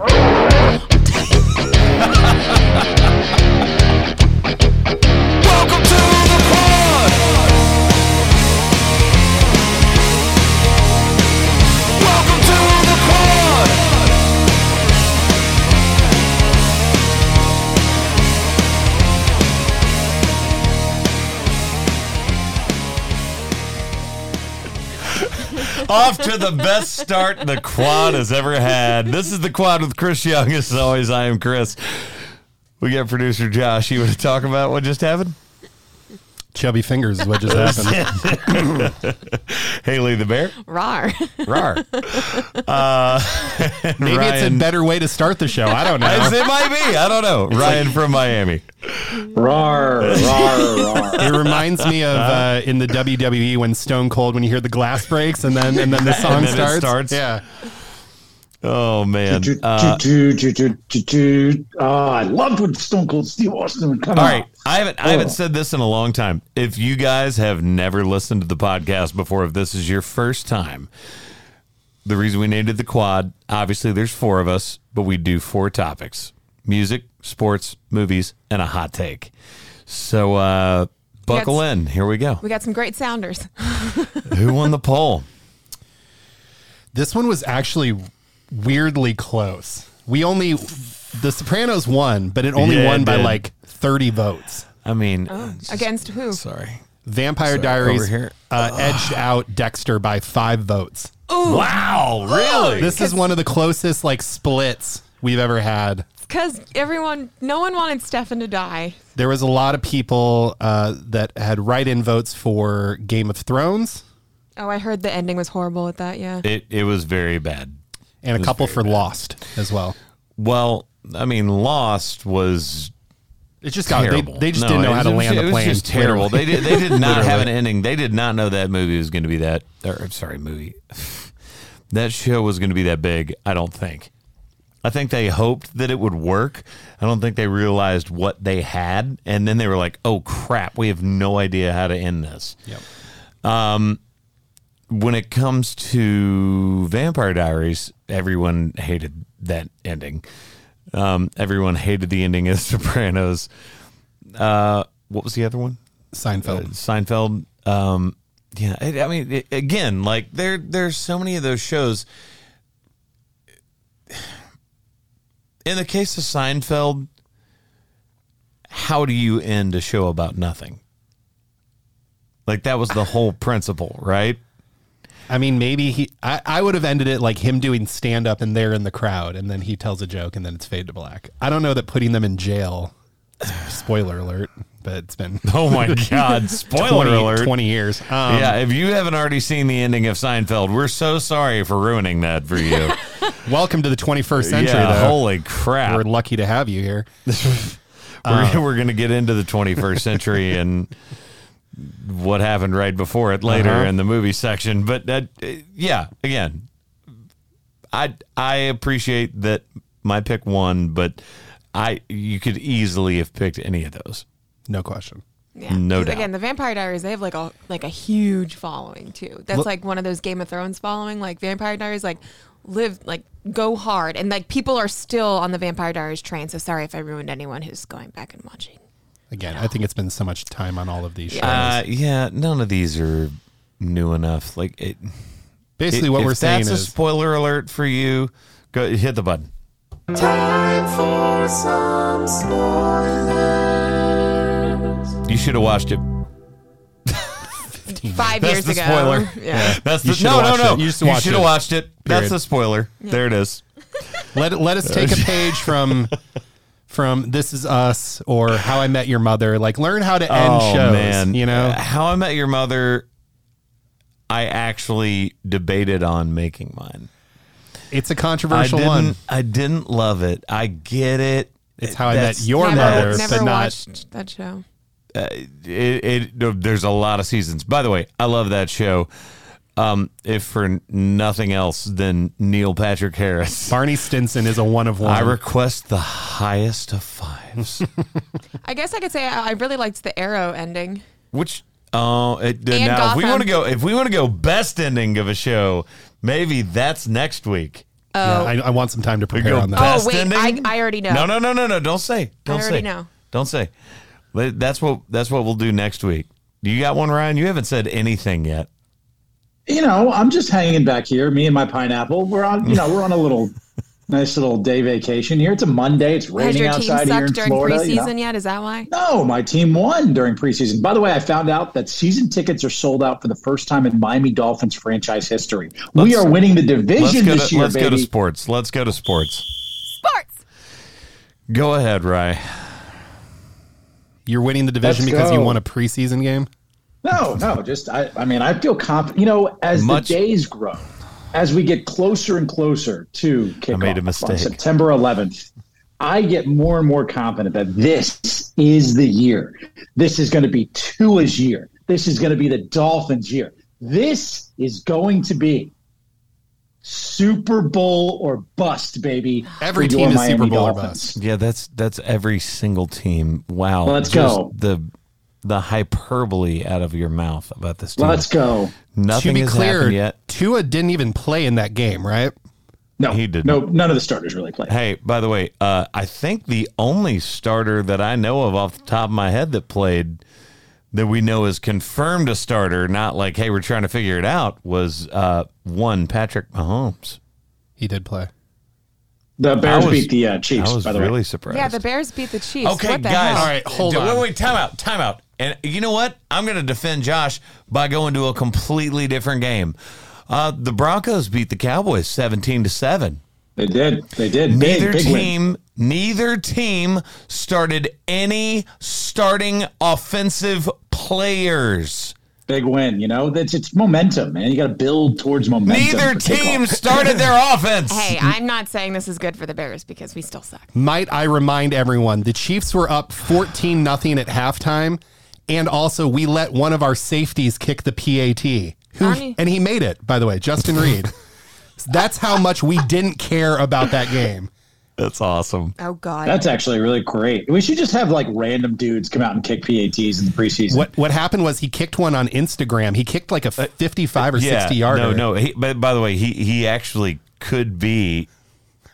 Welcome Off to the best start the quad has ever had. This is the quad with Chris Young. As always, I am Chris. We got producer Josh. You want to talk about what just happened? Chubby fingers is what just happened. Haley the bear. Rar. Rar. Uh, Maybe it's a Ryan- better way to start the show. I don't know. It might be. I don't know. Ryan from Miami. Rar, rar, rar. It reminds me of uh, in the WWE when Stone Cold when you hear the glass breaks and then and then the song then it starts. starts. Yeah. Oh man. Uh. Oh, I loved when Stone Cold Steve Austin would come All out. right, I haven't I haven't Oh. said this in a long time. If you guys have never listened to the podcast before, if this is your first time, the reason we named it the Quad, obviously there's four of us, but we do four topics: music, sports, movies, and a hot take. So uh, buckle Yes. in. Here we go. We got some great sounders. Who won the poll? This one was actually weirdly close. We only The Sopranos won, but it only Yeah, it won by did. like 30 votes. I mean, Against who? sorry. Vampire Sorry, Diaries over here. uh, edged out Dexter by five votes. Wow, really? This is one of the closest like splits we've ever had. Because everyone, no one wanted Stefan to die. There was a lot of people uh, that had write-in votes for Game of Thrones Oh, I heard the ending was horrible with that. Yeah. it it was very bad. And a couple for bad. Lost as well. Well, I mean, Lost was It just got they, they just No, didn't know how to was- land it the was plane. just terrible. They did. They did not have an ending. They did not know that movie was going to be that. Or I'm sorry, movie. that show was going to be that big. I don't think. I think they hoped that it would work. I don't think they realized what they had, and then they were like, "Oh crap, we have no idea how to end this." Yep. Um, when it comes to Vampire Diaries, everyone hated that ending. Um, everyone hated the ending of Sopranos. Uh, what was the other one? Seinfeld. Uh, Seinfeld. Um, yeah, I, I mean, it, again, like there, there's so many of those shows. In the case of Seinfeld, how do you end a show about nothing? Like that was the whole principle, right? I mean, maybe he. I, I would have ended it like him doing stand up and they're in the crowd, and then he tells a joke, and then it's fade to black. I don't know that putting them in jail. Spoiler alert, but it's been Oh my God! Spoiler 20, alert! 20 years. Um, yeah, if you haven't already seen the ending of Seinfeld, we're so sorry for ruining that for you. Welcome to the 21st century, yeah, though. holy crap! We're lucky to have you here. We're, we're going to get into the 21st century and what happened right before it later Uh-huh. in the movie section. But uh, yeah, again, I I appreciate that my pick won, but I you could easily have picked any of those. No question. Yeah. No 'Cause doubt. Again, the Vampire Diaries, they have like a like a huge following too. That's Look- like one of those Game of Thrones following. Like Vampire Diaries, like live like go hard, and like people are still on the Vampire Diaries train. So sorry if I ruined anyone who's going back and watching. Again, I think it's been so much time on all of these shows. Uh, yeah, none of these are new enough. Like it, Basically, If- what if we're saying that's a is spoiler alert for you. Go hit the button. Time for some spoilers. You should have watched it. Five That's years the ago. spoiler. Yeah. That's the should've no, no, no. it. You You watched should have watched it. That's Period. the spoiler. There it is. let let us take a page from from This Is Us or How I Met Your Mother. Like, learn how to end oh shows. man, you know, Uh, How I Met Your Mother. I actually debated on making mine. it's a controversial didn't. one. I didn't love it. I get it. It's How I Met Your never, Mother, never but not. watched that show. it, it there's a lot of seasons. By the way, I love that show. Um, if for nothing else than Neil Patrick Harris, Barney Stinson is a one of one. I request the highest of fives. I guess I could say I I really liked the Arrow ending. Which oh, it, And now if we Gotham. want to go, if we want to go best ending of a show, maybe that's next week. Yeah, I, I want some time to prepare go on that. back. Oh wait, ending? I, I already know. No, no, no, no, no. Don't say. Don't already say. know. Don't say. Let- That's what that's what we'll do next week. You got one, Ryan? You haven't said anything yet. You know, I'm just hanging back here. Me and my pineapple. We're on. You know, we're on a little nice little day vacation here. It's a Monday. It's Has raining your team outside here sucked in during Florida. preseason you know. yet? Is that why? No, my team won during preseason. By the way, I found out that season tickets are sold out for the first time in Miami Dolphins franchise history. we Let's- are winning the division this to year, let's baby. go to sports. Let's go to sports. Sports. Go ahead, Ryan. You're winning the division Let's because you won a preseason game. No, no, just I, I mean, I feel confident. You know, as Much- the days grow, as we get closer and closer to kickoff made a on mistake. September 11th, I get more and more confident that this is the year. This is going to be Tua's year. This is going to be the Dolphins' year. This is going to be Super Bowl or bust, baby. Every team is Miami Super Bowl or bust. Yeah, that's that's every single team. Wow. Let's Just go. The the hyperbole out of your mouth about this team. Let's go. Nothing to be has clear, happened yet. Tua didn't even play in that game, right? No, He didn't. No, none of the starters really played. Hey, by the way, uh, I think the only starter that I know of off the top of my head that played that we know is confirmed a starter, not like, hey, we're trying to figure it out, was uh, one Patrick Mahomes. He did play. The Bears was- beat the uh, Chiefs. I was by the really way. surprised. Yeah, the Bears beat the Chiefs. Okay, what the guys. hell? All right, hold on. Wait, wait, time out, time out. And you know what? I'm going to defend Josh by going to a completely different game. Uh, the Broncos beat the Cowboys 17 to 7. They did. They did. Neither big win. team, neither team started any starting offensive players. Big win. You know, it's it's momentum, man. You got to build towards momentum. Neither team kickoff. started their offense. Hey, I'm not saying this is good for the Bears because we still suck. Might I remind everyone, the Chiefs were up 14 nothing at halftime, and also we let one of our safeties kick the PAT. Who, and he made it, by the way, Justin Reed. That's how much we didn't care about that game. That's awesome. Oh God. That's actually really great. We should just have like random dudes come out and kick PATs in the preseason. What what happened was he kicked one on Instagram. He kicked like a 55 or 60 yarder. No, no. He, but by the way, he he actually could be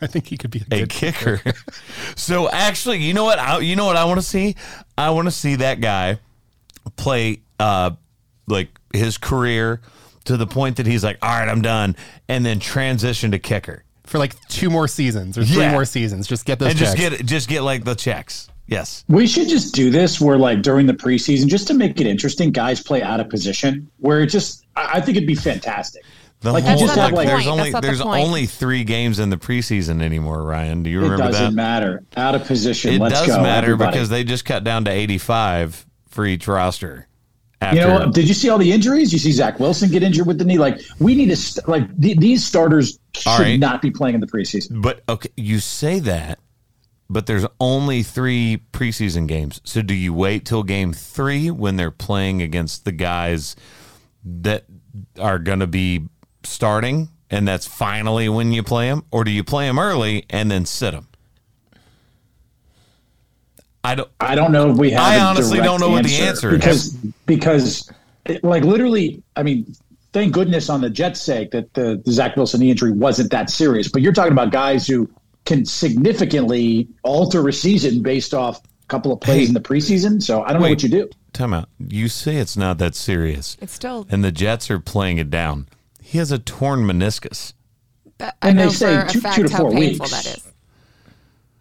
I think he could be a a good kicker. so actually, you know what? I, you know what I want to see? I want to see that guy play uh like his career to the point that he's like, all right, I'm done, and then transition to kicker for like two more seasons or three Yeah. more seasons. Just get those and checks. just get just get like the checks. Yes. We should just do this where, like, during the preseason, just to make it interesting, guys play out of position. Where it just, I I think it'd be fantastic. The Like, you whole, just have, like, like- there's That's only not the there's point. only three games in the preseason anymore. Ryan, do you It remember doesn't that? matter. Out of position. It Let's does go. matter everybody. because they just cut down to 85 for each roster. After, You know, what? did you see all the injuries? You see Zach Wilson get injured with the knee. Like we need to st- like th- these starters should right. not be playing in the preseason. But okay, you say that, but there's only three preseason games. So do you wait till game three when they're playing against the guys that are going to be starting, and that's finally when you play them, or do you play them early and then sit them? I don't. I don't know if we have. I honestly don't know what the answer is. because because like literally, I mean, thank goodness on the Jets' sake that the, the Zach Wilson knee injury wasn't that serious. But you're talking about guys who can significantly alter a season based off a couple of plays Hey. in the preseason. So I don't know what you do. Time out. You say it's not that serious, It's still. and the Jets are playing it down. He has a torn meniscus. That, I And they know say for a two- two to how four weeks. that is.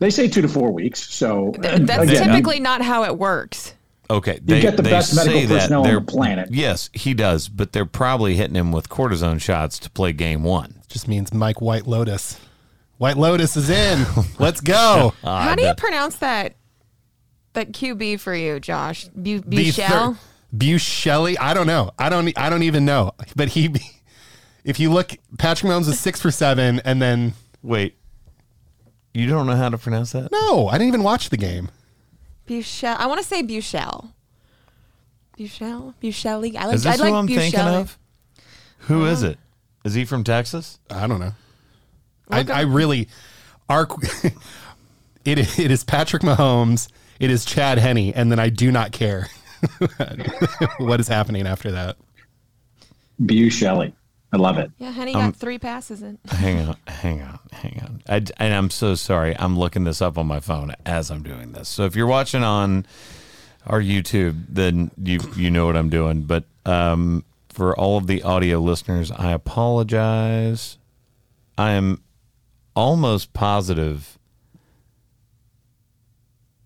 They say two to four weeks. So Th- That's again, typically not how it works. Okay, they get the they best medical say that personnel on they're- the planet. Yes, he does, but they're probably hitting him with cortisone shots to play game one. just means Mike White Lotus. White Lotus is in. Let's go. Ah, how do you pronounce that? That QB for you, Josh? Bu- The Buchel? thir- Buscelli. I don't know. I don't. I don't even know. But he, if you look, Patrick Mahomes is six for seven, and then Wait, you don't know how to pronounce that? no, I didn't even watch the game. Buchel. I want to say Buchel. Buchel? Bucheli? I like, Is this I like who I'm Buchel. thinking of? Who uh-huh. is it? Is he from Texas? I don't know. I, I really, our, it it is Patrick Mahomes. It is Chad Henne, and then I do not care what is happening after that. Bu Shelley. I love it. Yeah, Henne Um, got three passes in. hang on, hang on, hang on. I, and I'm so sorry. I'm looking this up on my phone as I'm doing this. So if you're watching on our YouTube, then you you know what I'm doing. But um, for all of the audio listeners, I apologize. I am almost positive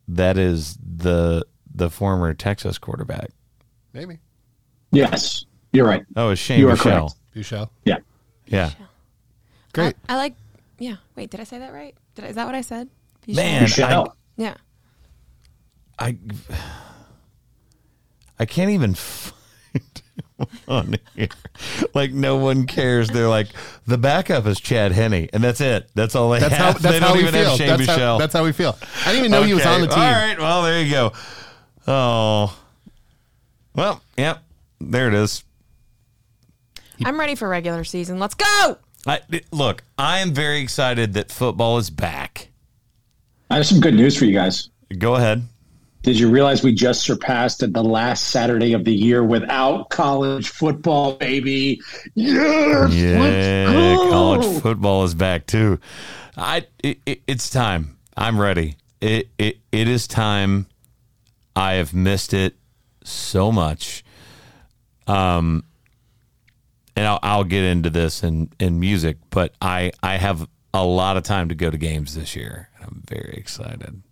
that is the the former Texas quarterback. Maybe. Yes, you're right. Oh, it's Shane You are Michelle. Correct. Bouchel. Yeah. Yeah. Great. I, I like. Yeah. Wait, did I say that right? Did I, is that what I said? You Man, should- I, Michelle. Yeah. I I can't even find him on here. Like no one cares. They're like the backup is Chad Henne, and that's it. That's all they That's how have. that's they how don't we even feel. have Shane That's Michelle. how, that's how we feel. I didn't even know he was on the team. All right. Well, there you go. Oh. Well, yep. There it is. I'm ready for regular season. Let's go. I, look, I am very excited that football is back. I have some good news for you guys. Go ahead. Did you realize we just surpassed the last Saturday of the year without college football, baby? Yes, Yeah, let's go. college football is back too. I it, it, it's time. I'm ready. It, it it is time. I have missed it so much. Um, and I'll, I'll get into this in in music, but I I have a lot of time to go to games this year. I'm very excited.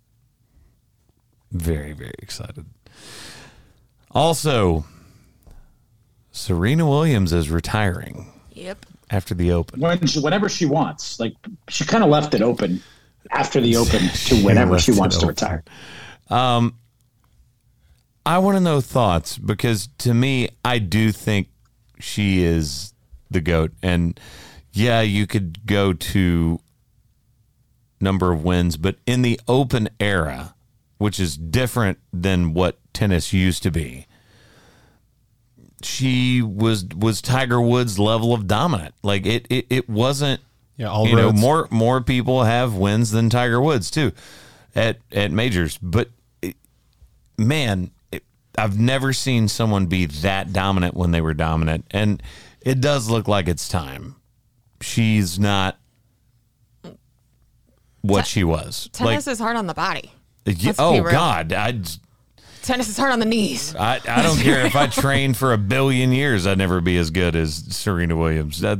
Very very excited. Also, Serena Williams is retiring Yep. after the Open. When she, whenever she wants, like she kind of left it open after the Open to whenever left she wants to open. retire. Um, I want to know thoughts because to me, I do think she is the goat. And yeah, you could go to number of wins, but in the open era, which is different than what tennis used to be, she was was Tiger Woods level of dominant. Like it it, it wasn't Yeah, all you know more more people have wins than Tiger Woods too at at majors, but man, I've never seen someone be that dominant when they were dominant, and it does look like it's time. She's not what she was. Tennis is hard on the body. like, oh. God, I, Tennis is hard on the knees. I I don't care if I trained for a billion years, I'd never be as good as Serena Williams. That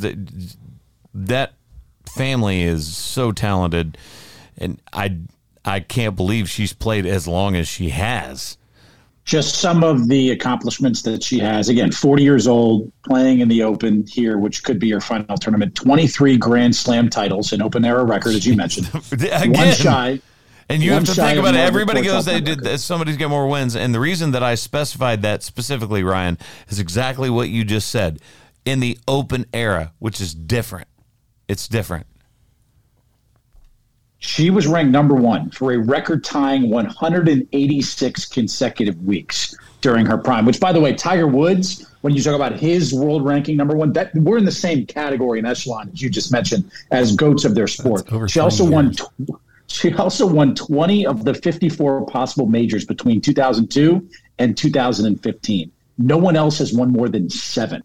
that family is so talented, and I I can't believe she's played as long as she has. Just some of the accomplishments that she has. Again, 40 years old, playing in the Open here, which could be her final tournament. 23 Grand Slam titles, an Open era record, as you mentioned. Again, One shy. And you have to think about it. Everybody goes, they did. Somebody's got more wins. And the reason that I specified that specifically, Ryan, is exactly what you just said. In the open era, which is different. It's different. She was ranked number one for a record tying 186 consecutive weeks during her prime. Which, by the way, Tiger Woods, when you talk about his world ranking number one, that we're in the same category and echelon as you just mentioned as goats of their sport. She also 20 won. Tw- she also won 20 of the 54 possible majors between 2002 and 2015. No one else has won more than seven.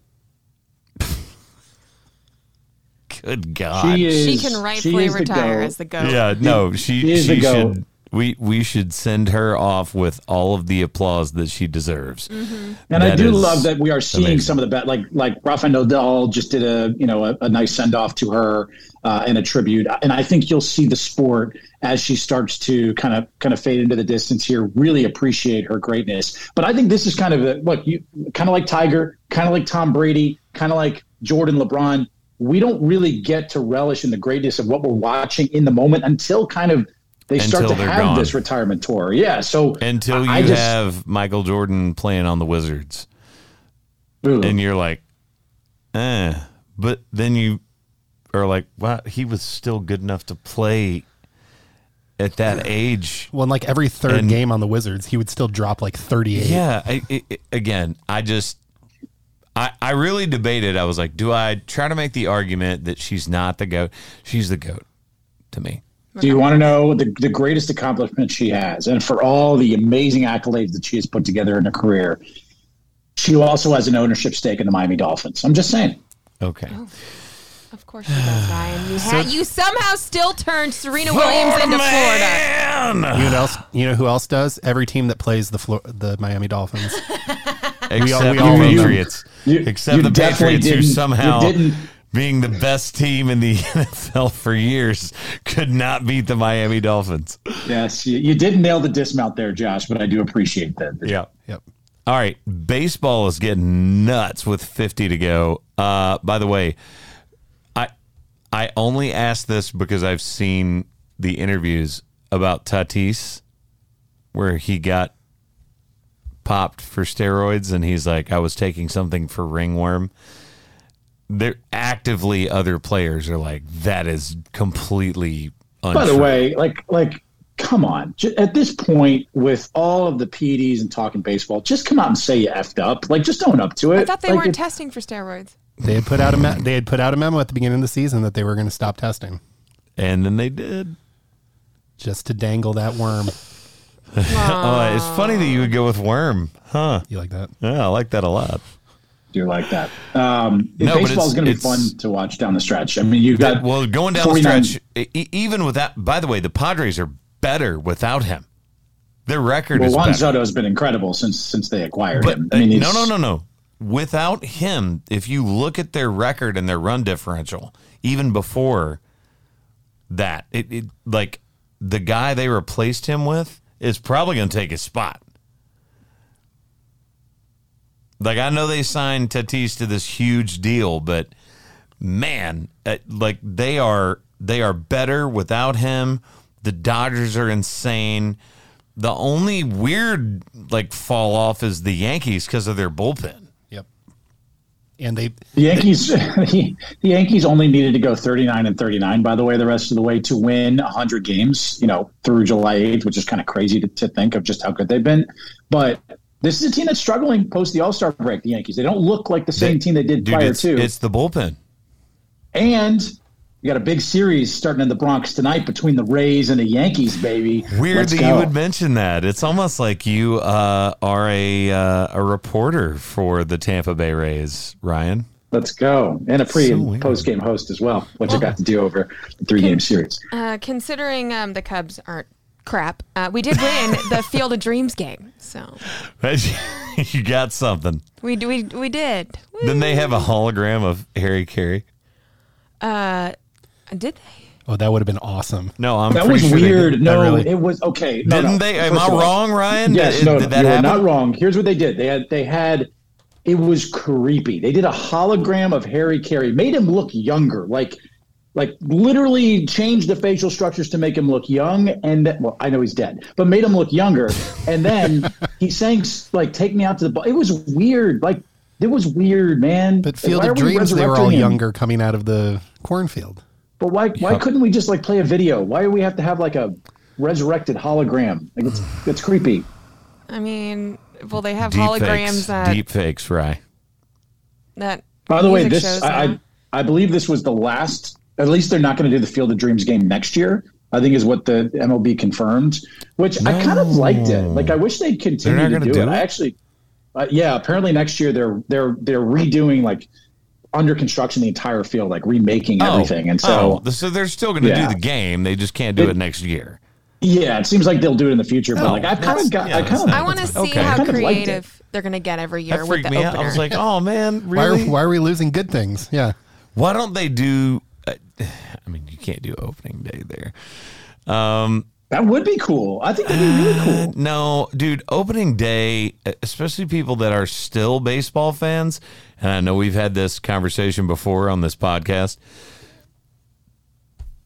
Good God. She is. She can rightfully is the retire goat. as the goat. yeah, no, she, She she should. We, we should send her off with all of the applause that she deserves. Mm-hmm. And I do love that we are seeing amazing. some of the bet, like like Rafa Nadal just did a you know a, a nice send off to her uh, and a tribute, and I think you'll see the sport as she starts to kind of kind of fade into the distance here, really appreciate her greatness. But I think this is kind of a look, you kind of like Tiger, kind of like Tom Brady, kind of like Jordan, LeBron. We don't really get to relish in the greatness of what we're watching in the moment until kind of they start to have gone. this retirement tour. Yeah, so Until you I just- have Michael Jordan playing on the Wizards. Ooh. and you're like, eh. But then you are like, wow, he was still good enough to play at that age. Well, in like every third And- game on the Wizards, he would still drop like 38. Yeah. I, I, I- again, I just, I, I really debated. I was like, do I try to make the argument that she's not the goat? She's the goat to me. Do you want to know the, the greatest accomplishment she has? And for all the amazing accolades that she has put together in her career, she also has an ownership stake in the Miami Dolphins. I'm just saying. Okay. Oh, of course she does, Ryan. You had you somehow still turned Serena Williams into Florida. You know, what else, you know who else does? Every team that plays the Flor- the Miami Dolphins. Except we all the love them. Patriots. You- Except you the Patriots, who somehow, being the best team in the NFL for years, could not beat the Miami Dolphins. Yes, you, you didn't nail the dismount there, Josh, but I do appreciate that. Yeah. yep. All right, baseball is getting nuts with 50 to go. Uh, by the way, I I only asked this because I've seen the interviews about Tatis where he got popped for steroids and he's like I was taking something for ringworm. They're actively other players are like that is completely untrue. By the way, like like come on. At this point, with all of the PEDs and talking baseball, just come out and say you effed up. Like just own up to it. I thought they Like, weren't it- testing for steroids. They had put out a me- they had put out a memo at the beginning of the season that they were going to stop testing and then they did. just to dangle that worm. Oh, it's funny that you would go with worm. Huh. You like that? Yeah, I like that a lot. do you like that. Um, No, baseball is going to be fun to watch down the stretch. I mean, you've got well, going down 49 the stretch, e- even with that, by the way, the Padres are better without him. Their record Well, is Juan better. Soto has been incredible since since they acquired But him. uh, I mean, no, no, no, no. Without him, if you look at their record and their run differential, even before that, it, it like the guy they replaced him with is probably going to take his spot. Like I know they signed Tatis to this huge deal, but man, uh, like they are they are better without him. The Dodgers are insane. The only weird like fall off is the Yankees because of their bullpen. And they The Yankees, the Yankees only needed to go 39 and 39, by the way, the rest of the way to win 100 games, you know, through July 8th, which is kind of crazy to, to think of just how good they've been. But this is a team that's struggling post the All Star break, the Yankees. They don't look like the same They- team they did Dude, prior it's, to. it's the bullpen. and you got a big series starting in the Bronx tonight between the Rays and the Yankees, baby. Weird Let's that go. you would mention that. It's almost like you uh, are a uh, a reporter for the Tampa Bay Rays, Ryan. Let's go. And a pre So and post game host as well, which I got to do over the three game series. Uh, considering um, the Cubs aren't crap, uh, we did win the Field of Dreams game. So you got something. we we we did. Then they have a hologram of Harry Caray. Uh, did they? oh that would have been awesome. No, I'm That was sure weird. No, really? it was okay. No, Didn't no. they? Am First I of all, wrong, Ryan? Yes, Did- no, did no, that you were happen? not wrong. Here's what they did. They had they had it was creepy. They did a hologram of Harry Caray, made him look younger, like like literally changed the facial structures to make him look young. And then, well, I know he's dead, but made him look younger. And then he sang like "Take Me Out to the Ball." It was weird. Like it was weird, man. But Field of Dreams, they were all him? younger coming out of the cornfield. But why why couldn't we just like play a video? Why do we have to have like a resurrected hologram? Like it's it's creepy. I mean, well, they have Deep holograms fakes. that Deep fakes, Rye. that. By the way, this I. I I believe this was the last. At least they're not going to do the Field of Dreams game next year. I think is what the MLB confirmed, which I kind of liked it. Like I wish they'd continue to gonna do, do it. it? I actually, uh, yeah. Apparently next year they're they're they're redoing like under construction the entire field, like remaking everything. And so oh, so they're still going to Yeah. do the game. They just can't do It- it next year. yeah, it seems like they'll do it in the future. But Oh, like I've kind of got, yeah, I kind of, I want to see Okay. how Kind of liked it. creative they're going to get every year That with freaked the me out. I was like, oh man, Why are, why are we losing good things? Yeah. Why don't they do? Uh, I mean, you can't do opening day there. Um, that would be cool. I think that'd be really uh, cool. no, dude, opening day, especially people that are still baseball fans, and I know we've had this conversation before on this podcast.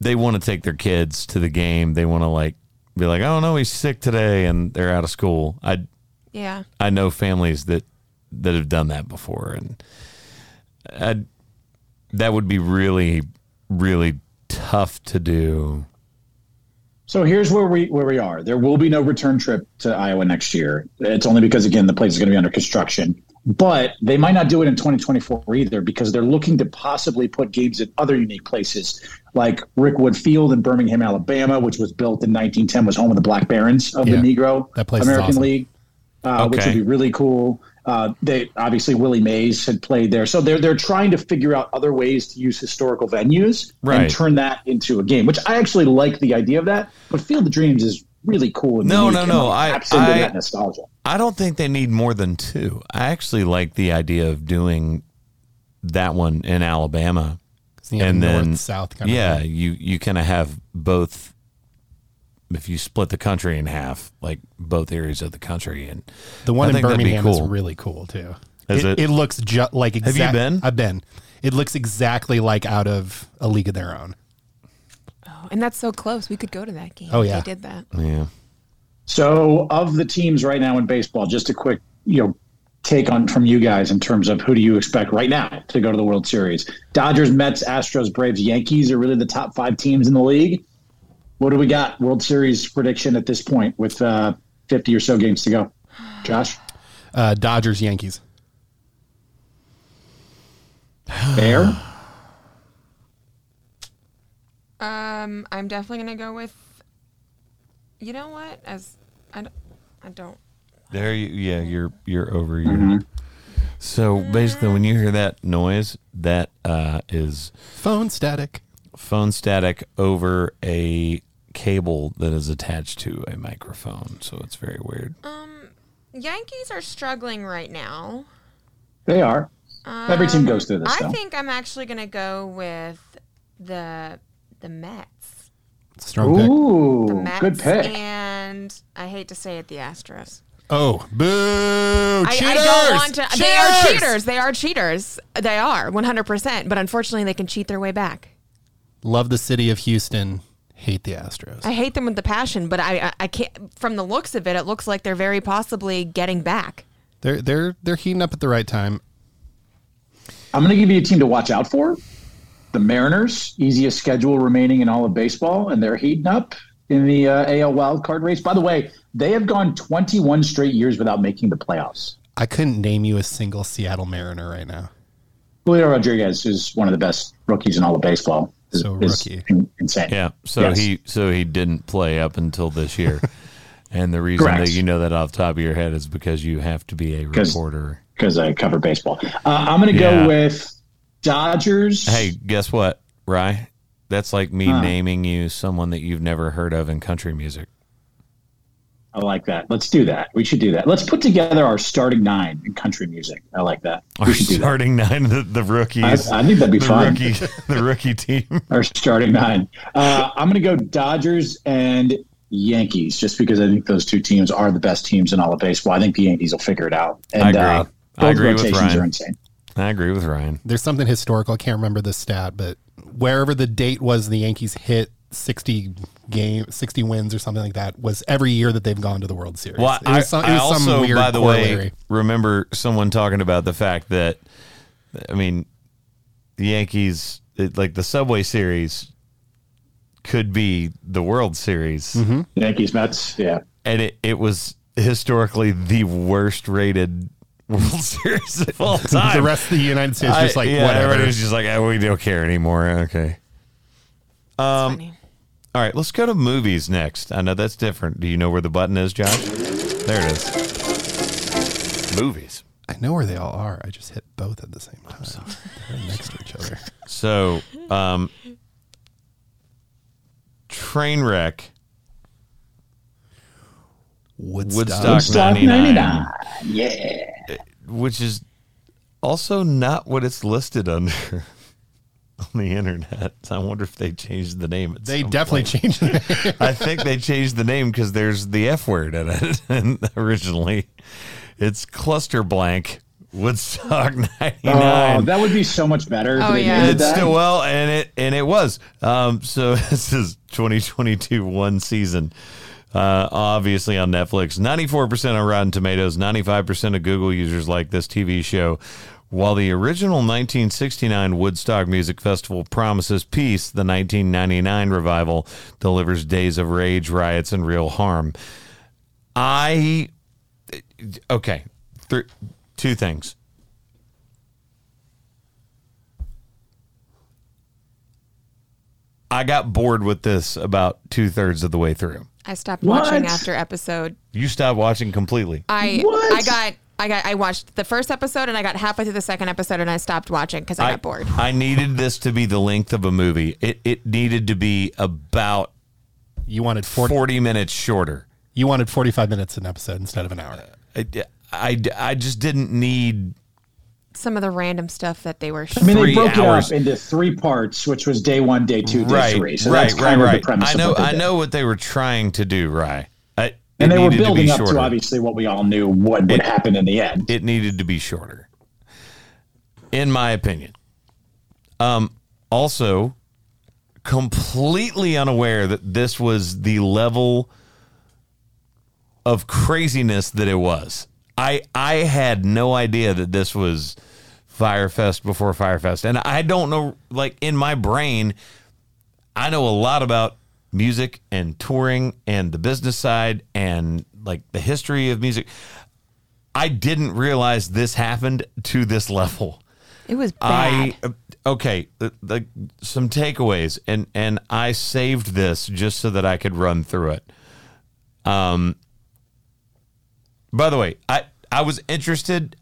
They want to take their kids to the game. They want to like be like, "Oh no, he's sick today," and they're out of school. I yeah. I know families that that have done that before, and I, that would be really, really tough to do. So here's where we where we are. There will be no return trip to Iowa next year. It's only because again the place is going to be under construction. But they might not do it in 2024 either because they're looking to possibly put games at other unique places like Rickwood Field in Birmingham, Alabama, which was built in 1910, was home of the Black Barons of Yeah, the Negro American awesome. League. uh, which would be really cool. Uh, they obviously Willie Mays had played there, so they're they're trying to figure out other ways to use historical venues Right. and turn that into a game. Which I actually like the idea of that. But Field of Dreams is really cool. And No, unique no, and, no, I- I- that nostalgia. I don't think they need more than two. I actually like the idea of doing that one in Alabama. You and north, then south kind yeah, of. you you kind of have both. If you split the country in half, like both areas of the country, and The one I in think that'd Birmingham is really cool too. Is it? it? looks just like you been? I've been. It looks exactly like out of a league of their own. Oh, and that's so close. We could go to that game. Oh, if yeah. They did that. yeah, So, of the teams right now in baseball, just a quick, you know, take on from you guys in terms of who do you expect right now to go to the World Series? Dodgers, Mets, Astros, Braves, Yankees are really the top five teams in the league. What do we got? World Series prediction at this point with uh, 50 or so games to go. Josh, Uh, Dodgers, Yankees. Bear, Um, I'm definitely gonna go with. You know what? As I don't, I don't. there you yeah you're you're over your. So basically, when you hear that noise, that uh, is Phone static. phone static over a cable that is attached to a microphone. So it's very weird. Um, Yankees are struggling right now. they are. Every team goes through this, um, I though. think I'm actually gonna go with the the Mets. Strong pick. The Ooh, Mets good pick. and I hate to say it, the Astros. Oh, boo! I, cheaters! I don't want to. They are Cheaters! cheaters. They are cheaters. They are 100%. But unfortunately, they can cheat their way back. Love the city of Houston. Hate the Astros. I hate them with the passion, but I, I, I can't. From the looks of it, it looks like they're very possibly getting back. They're they're they're heating up at the right time. I'm going to give you a team to watch out for. The Mariners, easiest schedule remaining in all of baseball, and they're heating up in the uh, AL wild card race. By the way, they have gone 21 straight years without making the playoffs. I couldn't name you a single Seattle Mariner right now. Julio Rodriguez is one of the best rookies in all of baseball. Is- So is rookie. in- insane. Yeah. So Yes. he so he didn't play up until this year. and the reason Correct. that you know that off the top of your head is because you have to be a reporter. because I cover baseball. Uh, I'm going to Yeah. go with Dodgers. Hey, guess what, Rye? That's like me Huh. naming you someone that you've never heard of in country music. I like that. Let's do that. We should do that. Let's put together our starting nine in country music. I like that. Our We should do that. starting nine, the, the rookies. I, I think that'd be the fun. rookie, the rookie team. Our starting nine. Uh, I'm going to go Dodgers and Yankees, just because I think those two teams are the best teams in all of baseball. I think the Yankees will figure it out. And I agree. Uh, I both agree with rotations Ryan. are insane. I agree with Ryan. There's something historical. I can't remember the stat, but wherever the date was, the Yankees hit 60 game, 60 wins or something like that. Was every year that they've gone to the World Series. Well, It I, was some- it I was some also, weird by the way, remember someone talking about the fact that, I mean, the Yankees, it, like the Subway Series, could be the World Series, Mm-hmm. Yankees, Mets. Yeah. and it, it was historically the worst rated World Series of all time. the rest of the United States just like yeah, whatever. everybody was just like, oh, we don't care anymore. Okay. Um, Funny. All right, let's go to movies next. I know that's different. Do you know where the button is, Josh? There it is. Movies. I know where they all are. I just hit both at the same time. They're right next to each other. So, um, Trainwreck, Woodstock. Woodstock Woodstock 99, 99. Yeah. which is also not what it's listed under on the internet. I wonder if they changed the name. At They some definitely point. changed it. I think they changed the name because there's the F word in it. And originally, it's Cluster Blank Woodstock 99. Oh, that would be so much better. if Oh, yeah. it's that. still well, and it and it was. Um, so this is 2022 one season. Uh, obviously on Netflix, 94% on Rotten Tomatoes, 95% of Google users like this TV show. While the original 1969 Woodstock Music Festival promises peace, the 1999 revival delivers days of rage, riots, and real harm. I okay, Th- two things. I got bored with this about two thirds of the way through. I stopped What? watching after episode. You stopped watching completely. I What? I got I got I watched the first episode and I got halfway through the second episode and I stopped watching because I, got bored. I needed this to be the length of a movie. It it needed to be about You wanted 40, forty minutes shorter. you wanted 45 minutes an episode instead of an hour. Uh, I, I, I just didn't need Some of the random stuff that they were. Showing. I mean, they broke hours. it up into three parts, which was day one, day two, day right, three. So right, that's right, kind of right. the premise. I of know, what they I did. know what they were trying to do. Right, I, And they were needed to building up shorter. to obviously what we all knew what would happen in the end. it needed to be shorter, in my opinion. Um, also, completely unaware that this was the level of craziness that it was. I I had no idea that this was Fyre Fest before Fyre Fest, and I don't know. Like in my brain, I know a lot about music and touring and the business side and like the history of music. I didn't realize this happened to this level. It was bad. I okay, the, the, some takeaways, and and I saved this just so that I could run through it. Um. By the way, I I was interested.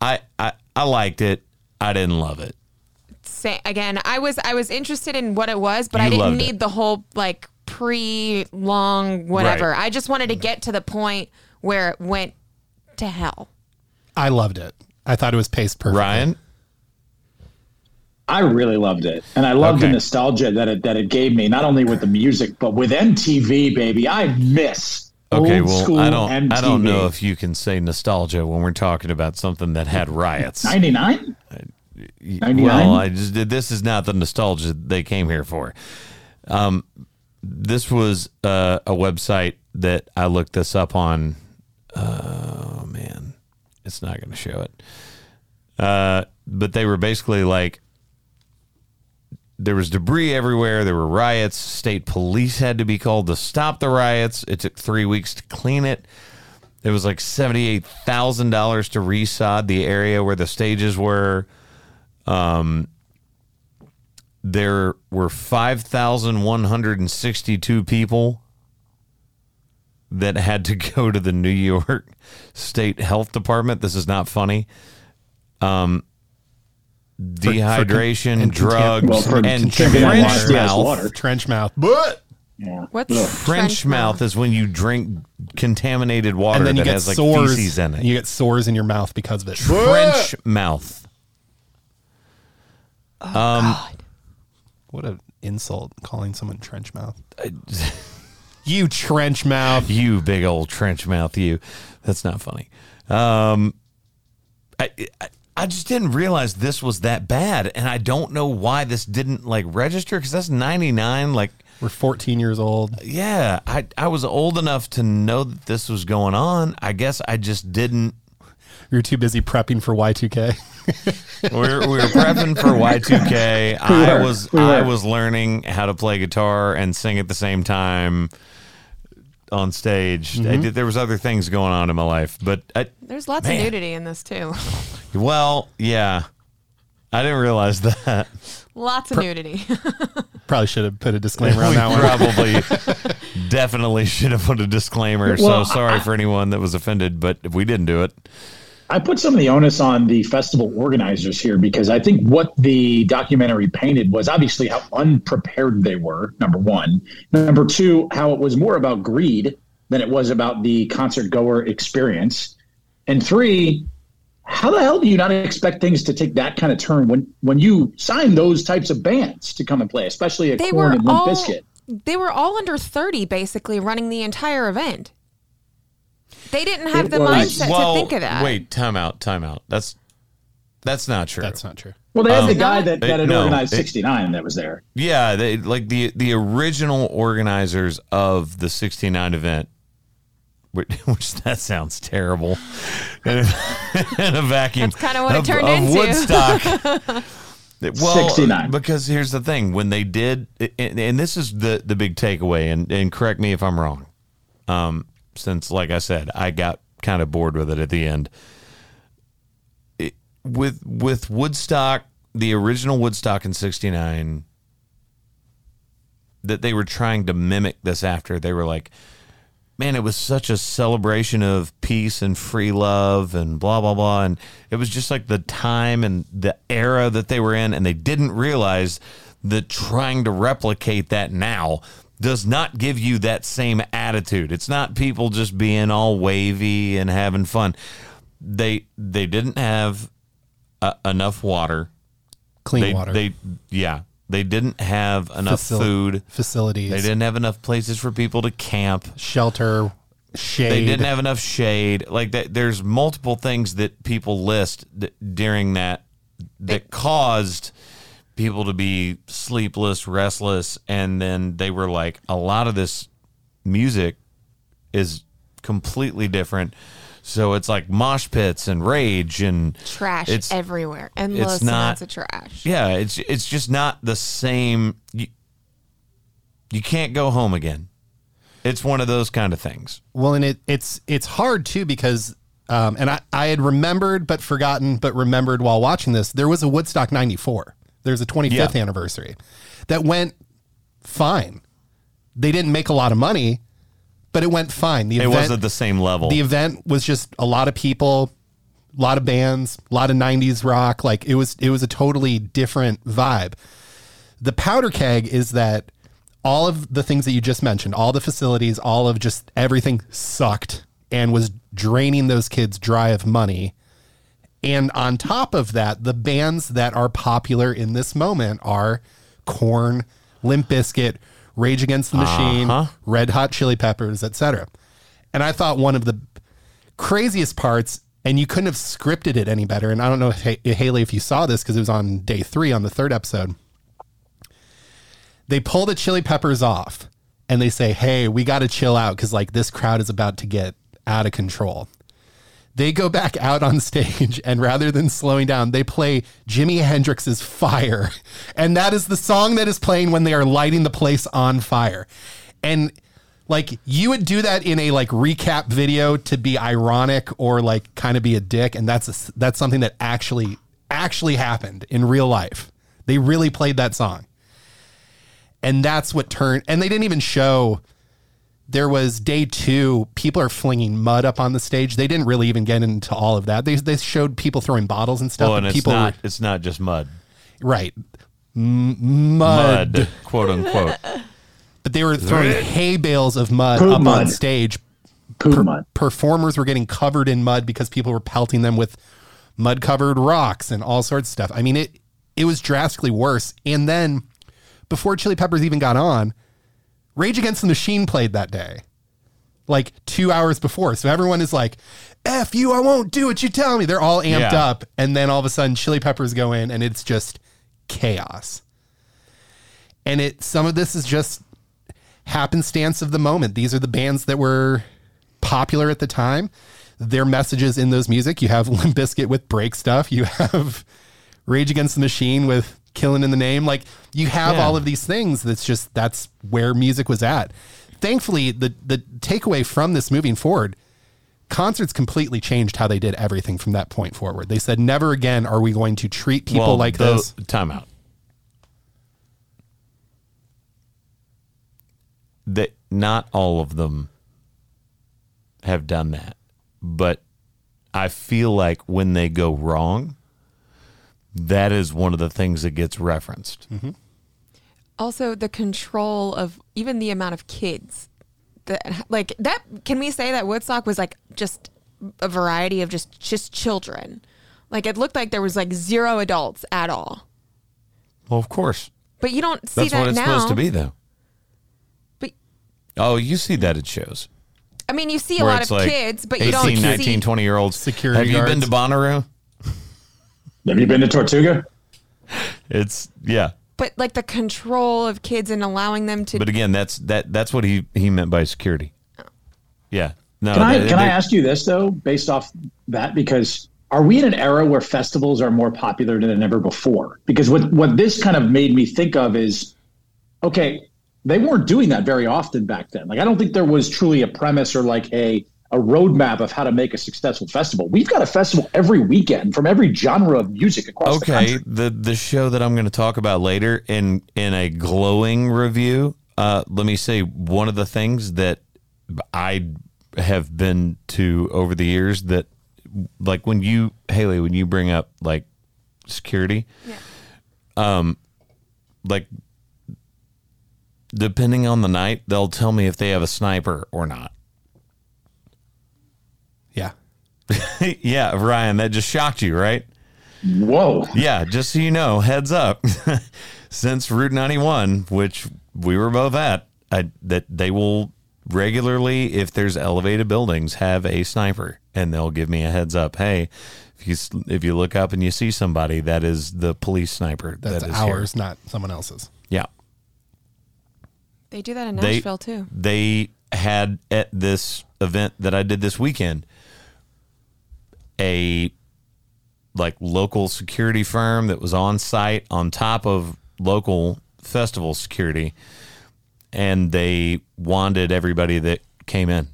I I I liked it. I didn't love it. Say, again, I was I was interested in what it was, but You I didn't need it. the whole like pre long whatever. Right. I just wanted to get to the point where it went to hell. I loved it. I thought it was paced perfectly. Ryan, I really loved it, and I loved Okay. the nostalgia that it that it gave me, not only with the music but with MTV. Baby, I miss okay, old well, school I don't MTV. I don't know if you can say nostalgia when we're talking about something that had riots. ninety nine. 99? Well, I just. This is not the nostalgia they came here for. Um, this was uh, a website that I looked this up on. Oh man, it's not going to show it. Uh, but they were basically like, there was debris everywhere. There were riots. State police had to be called to stop the riots. It took three weeks to clean it. It was like seventy-eight thousand dollars to resod the area where the stages were. Um, there were 5,162 people that had to go to the New York State Health Department. This is not funny. Um, dehydration, and drugs, Well, for and drinking French water. Yes, mouth. water. Trench mouth. But Yeah. What's Ugh. Trench mouth is when you drink contaminated water and then you that get has like sores. feces in it. You get sores in your mouth because of it. Trench mouth. What an insult calling someone trench mouth. you trench mouth. You big old trench mouth, you. That's not funny. Um, I, I I just didn't realize this was that bad, and I don't know why this didn't like register because that's ninety nine. Like, We're 14 years old. yeah, I I was old enough to know that this was going on. I guess I just didn't. You're too busy prepping for Y2K. We were, we were prepping for Y two K. I were. was We I was learning how to play guitar and sing at the same time on stage. I mm-hmm. did, there was other things going on in my life, but I, There's lots Man. of nudity in this too. Well, yeah. I didn't realize that. lots of nudity. Probably should have put a disclaimer on that one. probably definitely should have put a disclaimer. Well, so sorry for anyone that was offended, but if we didn't do it. I put some of the onus on the festival organizers here because I think what the documentary painted was obviously how unprepared they were, number one. Number two, how it was more about greed than it was about the concert goer experience. And three, how the hell do you not expect things to take that kind of turn when, when you sign those types of bands to come and play, especially a they Korn and Limp all Bizkit? they were all under 30 basically running the entire event. They didn't have It the was- mindset to think of that. wait, time out, time out. That's that's not true. That's not true. Well, they had Um, the guy that, that had no, organized 69 that was there. Yeah, they like the the original organizers of the 69 event which, which that sounds terrible in a, in a vacuum. That's kinda what it turned of into. Woodstock. Well, 69. Because here's the thing: when they did, and, and this is the the big takeaway, and and correct me if I'm wrong. Um, since like I said, I got kind of bored with it at the end. It, with with Woodstock, the original Woodstock in '69, that they were trying to mimic this after. They were like, man, it was such a celebration of peace and free love and blah blah blah, and it was just like the time and the era that they were in, and they didn't realize that trying to replicate that now does not give you that same attitude. It's not people just being all wavy and having fun. They they didn't have uh, enough water. Clean They water. they yeah they didn't have enough Facil- food. facilities. They didn't have enough places for people to camp. shelter, shade. They didn't have enough shade. Like that, there's multiple things that people list th- during that that caused people to be sleepless, restless, and then they were like, a lot of this music is completely different. So it's like mosh pits and rage and Trash It's everywhere. Endless it's not- amounts of trash. yeah, it's it's just not the same. You, you can't go home again. It's one of those kind of things. Well, and it it's it's hard too because um, and I, I had remembered but forgotten but remembered while watching this. There was a Woodstock '94. There's a 25th Yeah. anniversary that went fine. They didn't make a lot of money, but it went fine. The It event, wasn't the same level. the event was just a lot of people, a lot of bands, a lot of 90s rock. Like it was it was a totally different vibe. The powder keg is that all of the things that you just mentioned, all the facilities, all of just everything sucked and was draining those kids dry of money. And on top of that, the bands that are popular in this moment are Korn, Limp Bizkit, Rage Against the Machine, Uh-huh. Red Hot Chili Peppers, etc. And I thought one of the craziest parts, and you couldn't have scripted it any better. And I don't know if Ha- Haley, if you saw this because it was on day three on the third episode. They pull the Chili Peppers off, and they say, "Hey, we got to chill out because like this crowd is about to get out of control." They go back out on stage, and rather than slowing down, they play Jimi Hendrix's "Fire," and that is the song that is playing when they are lighting the place on fire. And like you would do that in a like recap video to be ironic or like kind of be a dick, and that's a, that's something that actually actually happened in real life. They really played that song, and that's what turned. And they didn't even show there was day two. People are flinging mud up on the stage. They didn't really even get into all of that. They they showed people throwing bottles and stuff. well, and but it's people not were, it's not just mud, right M- mud. mud, quote unquote. but they were throwing hay bales of mud Poop up on mud. stage. Poop mud. Performers were getting covered in mud because people were pelting them with mud covered rocks and all sorts of stuff. I mean, it it was drastically worse. And then before Chili Peppers even got on, Rage Against the Machine played that day, like two hours before. So everyone is like, "F you, I won't do what you tell me." They're all amped Yeah. up, and then all of a sudden, Chili Peppers go in, and it's just chaos. And it some of this is just happenstance of the moment. These are the bands that were popular at the time. Their messages in those music. You have Limp Bizkit with break stuff. You have Rage Against the Machine with Killing in the Name. Like you have Yeah. all of these things. That's just that's where music was at. Thankfully, the the takeaway from this moving forward, concerts completely changed how they did everything from that point forward. They said never again are we going to treat people well, like the, this. Time out. That not all of them have done that, but I feel like when they go wrong, that is one of the things that gets referenced. Mm-hmm. Also, the control of even the amount of kids that like that. Can we say that Woodstock was like just a variety of just just children? Like it looked like there was like zero adults at all. Well, of course, But you don't see that's that what it's now. supposed to be, though. But Oh, you see that at shows. I mean, you see a where lot it's of like kids, but 18, you don't 19, see. 20 year olds. Security Have you been to Bonnaroo? Have you been to Tortuga? It's yeah. But like the control of kids and allowing them to. But again, that's that that's what he he meant by security. Oh. Yeah. No. Can I they- can I ask you this though, based off that, because are we in an era where festivals are more popular than ever before? Because what what this kind of made me think of is, okay, they weren't doing that very often back then. Like I don't think there was truly a premise or like a a roadmap of how to make a successful festival. We've got a festival every weekend from every genre of music across the Okay, country. the the show that I'm going to talk about later in in a glowing review uh, let me say one of the things that I have been to over the years that, like when you Haley, when you bring up like security, um, like depending on the night, they'll tell me if they have a sniper or not. Yeah. yeah, Ryan, that just shocked you, right? Whoa. Yeah, just so you know, heads up. Since Route 91, which we were both at, I, that they will regularly, if there's elevated buildings, have a sniper, and they'll give me a heads up. Hey, if you if you look up and you see somebody, that is the police sniper. That's that is here. ours, not someone else's. Yeah, They do that in They- Nashville too. they had at this event that I did this weekend a like local security firm that was on site on top of local festival security and they wanted everybody that came in.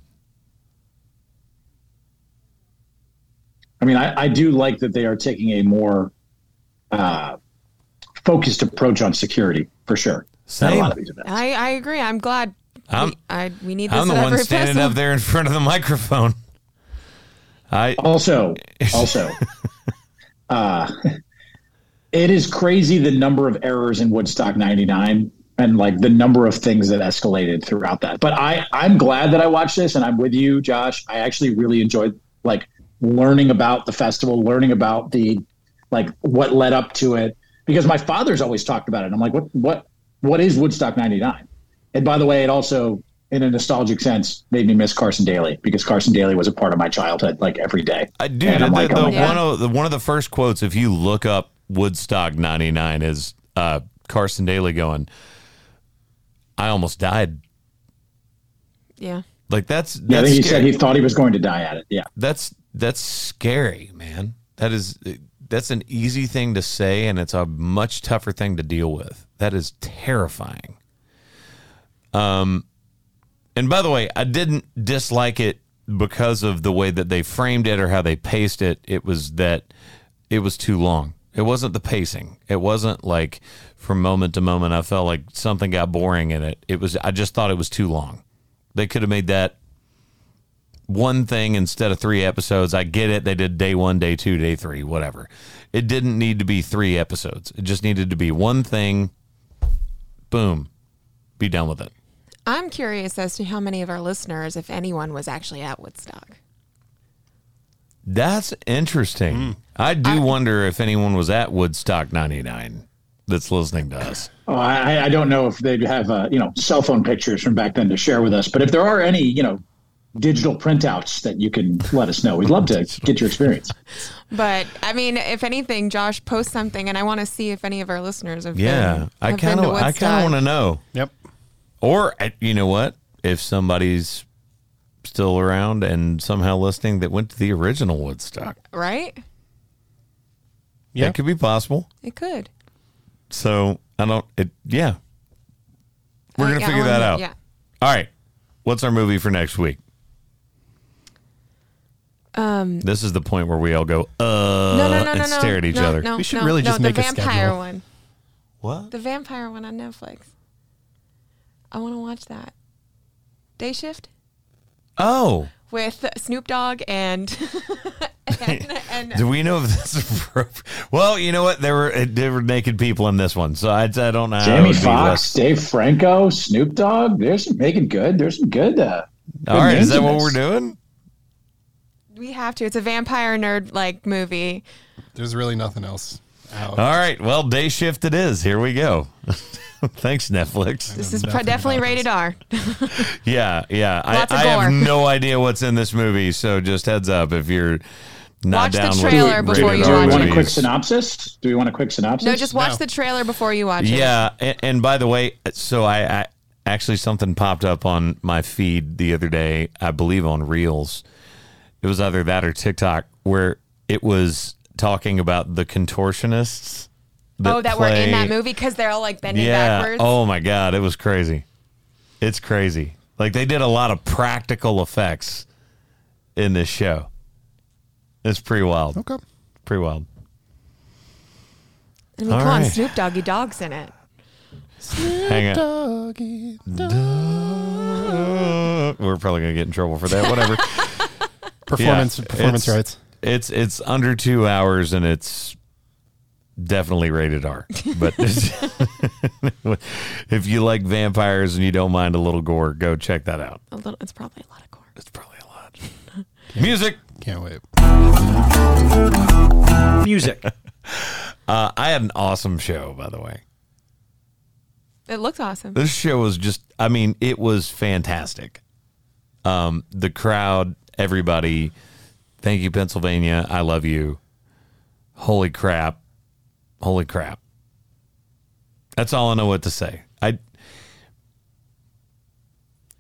I mean, I, I do like that they are taking a more uh, focused approach on security for sure. At a lot of these events. I, I agree. I'm glad. I'm- we, I, we need this I'm the one standing festival. up there in front of the microphone. I Also, also, uh, it is crazy the number of errors in Woodstock '99 and like the number of things that escalated throughout that. But I, I'm glad that I watched this, and I'm with you, Josh. I actually really enjoyed like learning about the festival, learning about the like what led up to it, because my father's always talked about it. I'm like, what, what, what is Woodstock '99? And by the way, it also, in a nostalgic sense, made me miss Carson Daly because Carson Daly was a part of my childhood, like every day. I do. The, like, the- oh the God. one of the one of the first quotes, if you look up Woodstock '99, is uh, Carson Daly going, "I almost died." yeah. Like that's Yeah, I that's think he scary. said he thought he was going to die at it. Yeah. that's that's scary, man. That is that's an easy thing to say, and it's a much tougher thing to deal with. That is terrifying. Um, and by the way, I didn't dislike it because of the way that they framed it or how they paced it. It was that it was too long. It wasn't the pacing. It wasn't like from moment to moment. I felt like something got boring in it. It was. I just thought it was too long. They could have made that one thing instead of three episodes. I get it. They did day one, day two, day three, whatever. It didn't need to be three episodes. It just needed to be one thing. Boom. Be done with it. I'm curious as to how many of our listeners, if anyone, was actually at Woodstock. That's interesting. I do wonder if anyone was at Woodstock 99 that's listening to us. Oh, I, I don't know if they'd have uh, you know cell phone pictures from back then to share with us, but if there are any you know digital printouts that you can let us know, we'd love to get your experience. But I mean, if anything, Josh, post something, and I want to see if any of our listeners have Yeah. been. I kind of I kind of want to know. Yep. Or uh, you know what? If somebody's still around and somehow listening that went to the original Woodstock. right? Yeah. it could be possible. It could. So I don't. It yeah. We're Uh, gonna yeah, figure that out. Yeah. All right. What's our movie for next week? Um, This is the point where we all go uh no, no, no, and no, no, stare at each no, other. No, We should no, really no, just the make a vampire schedule. one. What? The vampire one on Netflix. I want to watch that. Day shift Oh, with Snoop Dogg and and, and do we know if this is appropriate? Well, you know what? There were uh, there were naked people in this one, so I, I don't know. Jamie Foxx, Dave Franco, Snoop Dogg. There's some making good. There's some good. Uh, good right, is that what we're doing? we have to. It's a vampire nerd like movie. There's really nothing else out. All right, well, day shift it is. Here we go. Thanks, Netflix. This is nothing definitely rated R. Yeah, yeah. I, Lots of I have no idea what's in this movie, so just heads up if you're not Watch the down with trailer rated before you do R we want a quick synopsis? Do we want a quick synopsis? No, just watch No. the trailer before you watch it. Yeah, and, and by the way, so I, I actually something popped up on my feed the other day. I believe on Reels. It was either that or TikTok, where it was talking about the contortionists. oh, that were in that movie because they're all like bending Yeah. backwards. Oh my god, it was crazy. It's crazy. Like they did a lot of practical effects in this show. It's pretty wild. Okay. Pretty wild. I mean, all come on. Snoop Doggy Dog's in it. Hang on. Doggy. Uh, we're probably gonna get in trouble for that. Whatever. Performance Yeah, performance rights. It's it's under two hours and it's definitely rated R. But if you like vampires and you don't mind a little gore, go check that out. A little, it's probably a lot of gore. It's probably a lot. Music. Can't wait. Music. Uh, I had an awesome show, by the way. It looks awesome. This show was just, I mean, it was fantastic. Um, the crowd, everybody, thank you, Pennsylvania. I love you. Holy crap. Holy crap. That's all I know what to say. I,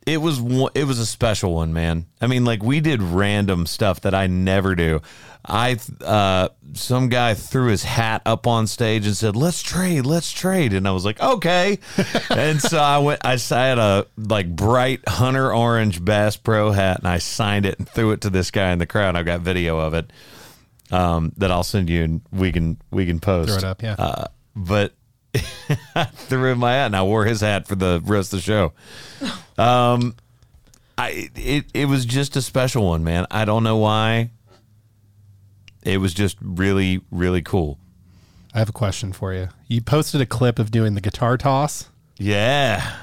it was it was a special one, man. I mean, like we did random stuff that I never do. I uh some guy threw his hat up on stage and said, "Let's trade, let's trade," and I was like, "Okay." and so I went. I had a like bright hunter orange Bass Pro hat, and I signed it and threw it to this guy in the crowd. I've got video of it um, that I'll send you, and we can we can post. Throw it up, yeah. Uh, but I threw in my hat and I wore his hat for the rest of the show. Um, I it it was just a special one, man. I don't know why. It was just really really cool. I have a question for you. You posted a clip of doing the guitar toss, Yeah.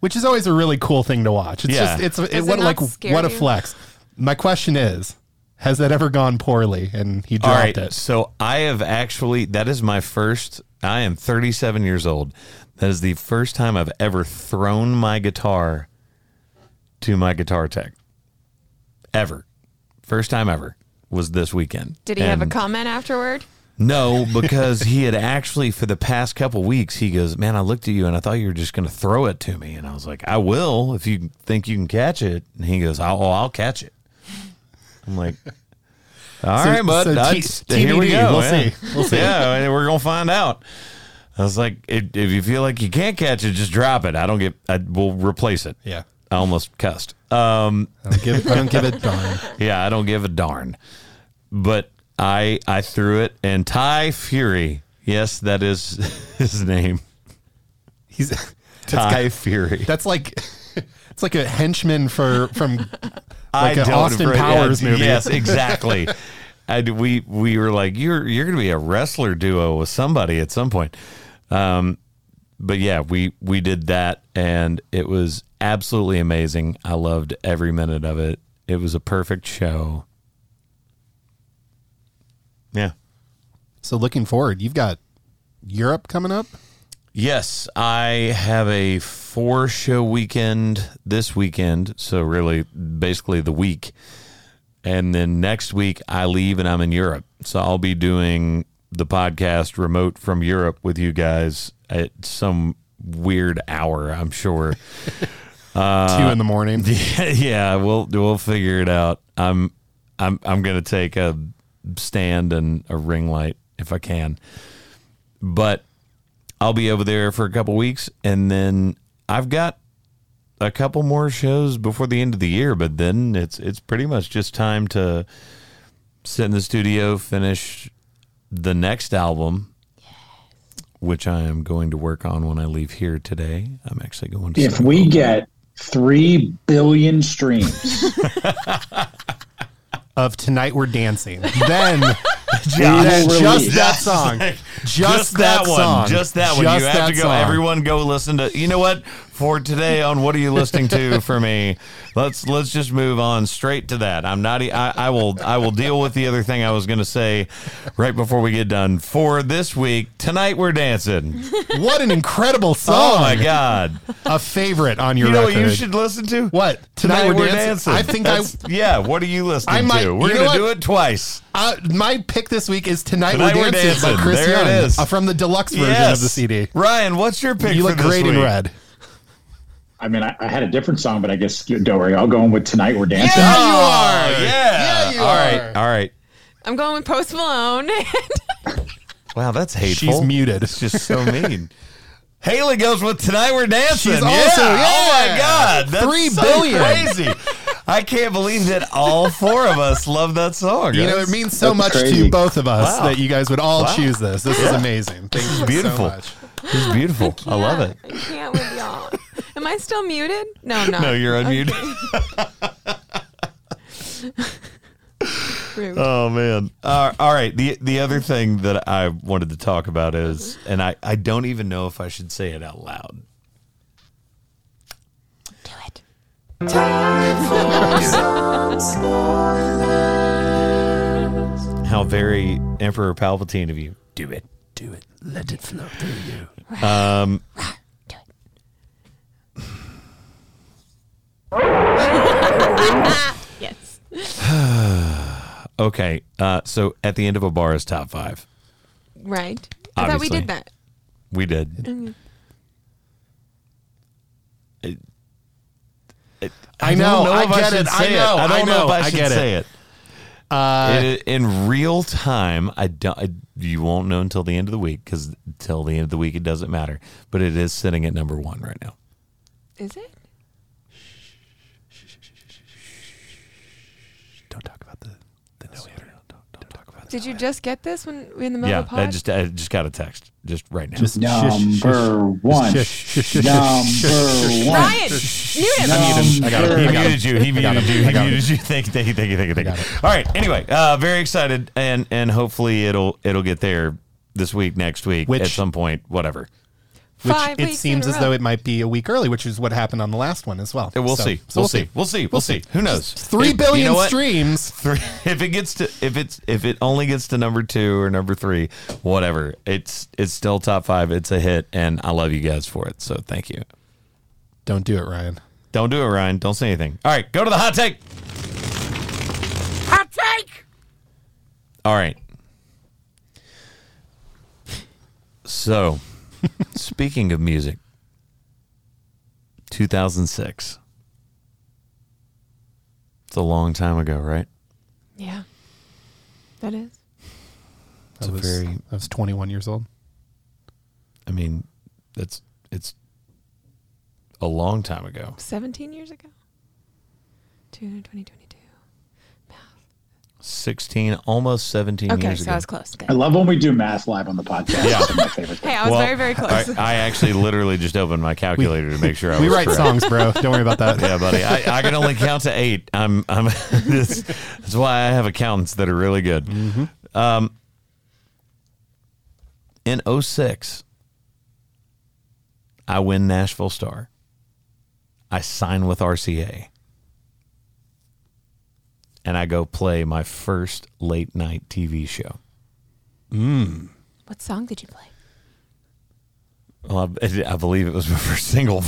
which is always a really cool thing to watch. It's Yeah. just it's it, Does what it like scare what a flex. My question is, has that ever gone poorly and he All dropped right. it? So I have actually that is my first. I am 37 years old. That is the first time I've ever thrown my guitar to my guitar tech. Ever. First time ever was this weekend. Did he have a comment afterward? No, because he had actually for the past couple weeks he goes, "Man, I looked at you and I thought you were just going to throw it to me." And I was like, "I will if you think you can catch it." And he goes, "Oh, I'll catch it." I'm like, "All So- right, bud. so T- here we go. We'll yeah. see. We'll see. Yeah, we're gonna find out. I was like, if if you feel like you can't catch it, just drop it. I don't get. I will replace it. Yeah. I almost cussed. Um, I don't give I don't give a darn. yeah, I don't give a darn. But I I threw it, and Ty Fury, yes, that is his name. He's Ty Fury. that's like it's like a henchman for from like I an Austin Powers yeah, movie. Yes, exactly. I, we we were like, you're you're going to be a wrestler duo with somebody at some point. Um, but yeah, we we did that, and it was absolutely amazing. I loved every minute of it. It was a perfect show. Yeah. So looking forward, you've got Europe coming up. Yes, I have a four show weekend this weekend. So, really, basically the week. And then next week, I leave and I'm in Europe. So, I'll be doing the podcast remote from Europe with you guys at some weird hour, I'm sure. Uh, Two in the morning. yeah, we'll we'll figure it out. I'm I'm I'm gonna take a stand and a ring light if I can, but I'll be over there for a couple weeks, and then I've got a couple more shows before the end of the year. But then it's it's pretty much just time to sit in the studio, finish the next album. Which I am going to work on when I leave here today. I'm actually going to. If we get three billion streams, Of tonight we're dancing. Then, Josh, then just that song. Just, that, one. song. Just that one. Just you have to go. song. Everyone, go listen to. You know what? For today on what are you listening to for me? Let's let's just move on straight to that. I'm not. I will. I will deal with the other thing I was going to say right before we get done. For this week, tonight we're dancing. What an incredible song! Oh my god! A favorite on your You know record. what you should listen to? What? Tonight, we're, dancing. I think That's- yeah. What are you listening to? I might- to? We're going to do it twice. Uh, my pick this week is "Tonight, Tonight We're We're Dancing" by Chris There it Young is. uh, from the deluxe version Yes. of the CD. Ryan, what's your pick? You for look great in red. I mean, I, I had a different song, but I guess don't worry. I'll go in with tonight. We're dancing. Yeah, you oh, are. Yeah. Yeah, you all right. are. All right. I'm going with Post Malone. Wow, that's hateful. She's muted. It's just so mean. Haley goes with tonight we're dancing. She's yeah. also- Oh my god, that's Three so billion. crazy. I can't believe that all four of us love that song. You know, it means so That's much crazy. to both of us Wow. that you guys would all Wow. choose this. This is amazing. Thank you beautiful. so much. It's beautiful. I love it. I can't with y'all. Am I still muted? No, I'm not. No, you're unmuted. Rude. Oh man! Uh, all right. the The other thing that I wanted to talk about is, and I I don't even know if I should say it out loud. Do it. How very Emperor Palpatine of you. Do it. Do it. Let it flow through you. Um. Do it. yes. Okay. Uh. So at the end of a bar is top five. Right. I thought we Obviously. did that. We did. It- it- I don't know, I get should it, I say know, I don't I know, know, if I, I should get it. say it. Uh, It- in real time, I don't. I, you won't know until the end of the week because until the end of the week it doesn't matter. But it is sitting at number one right now. Is it? don't talk about the the no hitter. Don't, don't talk about Did you just get this when we in the middle Yeah, of the I just I just got a text just right now. Just Number one. Shush, shush, shush, Number one. Ryan, mute him. I got it. He I muted you. He muted you. He muted you. Thank you. Thank you. Thank you. Thank you. Thank you. All right. Anyway, uh, very excited, and and hopefully it'll it'll get there this week, next week, Which- at some point, whatever. Which Five it seems as though it might be a week early, which is what happened on the last one as well. We'll So- see. so we'll see. We'll see. We'll see. Who knows? Three If- billion you know what? streams. Three, if it gets to if it's if it only gets to number two or number three, whatever. It's it's still top five. It's a hit, and I love you guys for it. So thank you. Don't do it, Ryan. Don't do it, Ryan. Don't say anything. All right, go to the hot take. Hot take! All right. So, speaking of music, 2006. It's a long time ago, right? Yeah. That is. It's I a was, very I was 21 years old. I mean, that's it's a long time ago. 17 years ago? 2022. 16, almost 17 Okay, years so ago. I was close. I love when we do math live on the podcast. Yeah. That's my favorite. Hey, I was Well, very, very close. I, I actually literally just opened my calculator to make sure I We write correct. songs, bro. Don't worry about that. Yeah, buddy. I, I can only count to eight. I'm. I'm. that's, that's why I have accountants that are really good. Um, in 06, I win Nashville Star. I sign with RCA. And I go play my first late night TV show. Mm. what song did you play? Well, I, I believe it was my first single.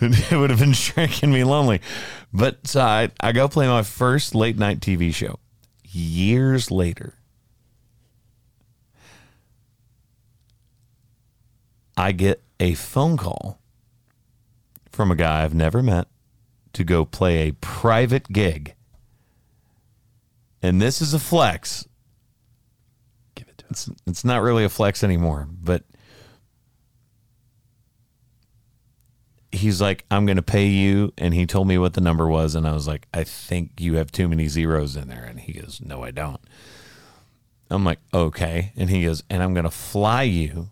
it would have been Drinkin' Me Lonely. But so I, I go play my first late night TV show. Years later, I get a phone call from a guy I've never met to go play a private gig. And this is a flex. Give it to us. It's, it's not really a flex anymore, but he's like, I'm going to pay you. And he told me what the number was. And I was like, I think you have too many zeros in there. And he goes, No, I don't. I'm like, Okay. And he goes, And I'm going to fly you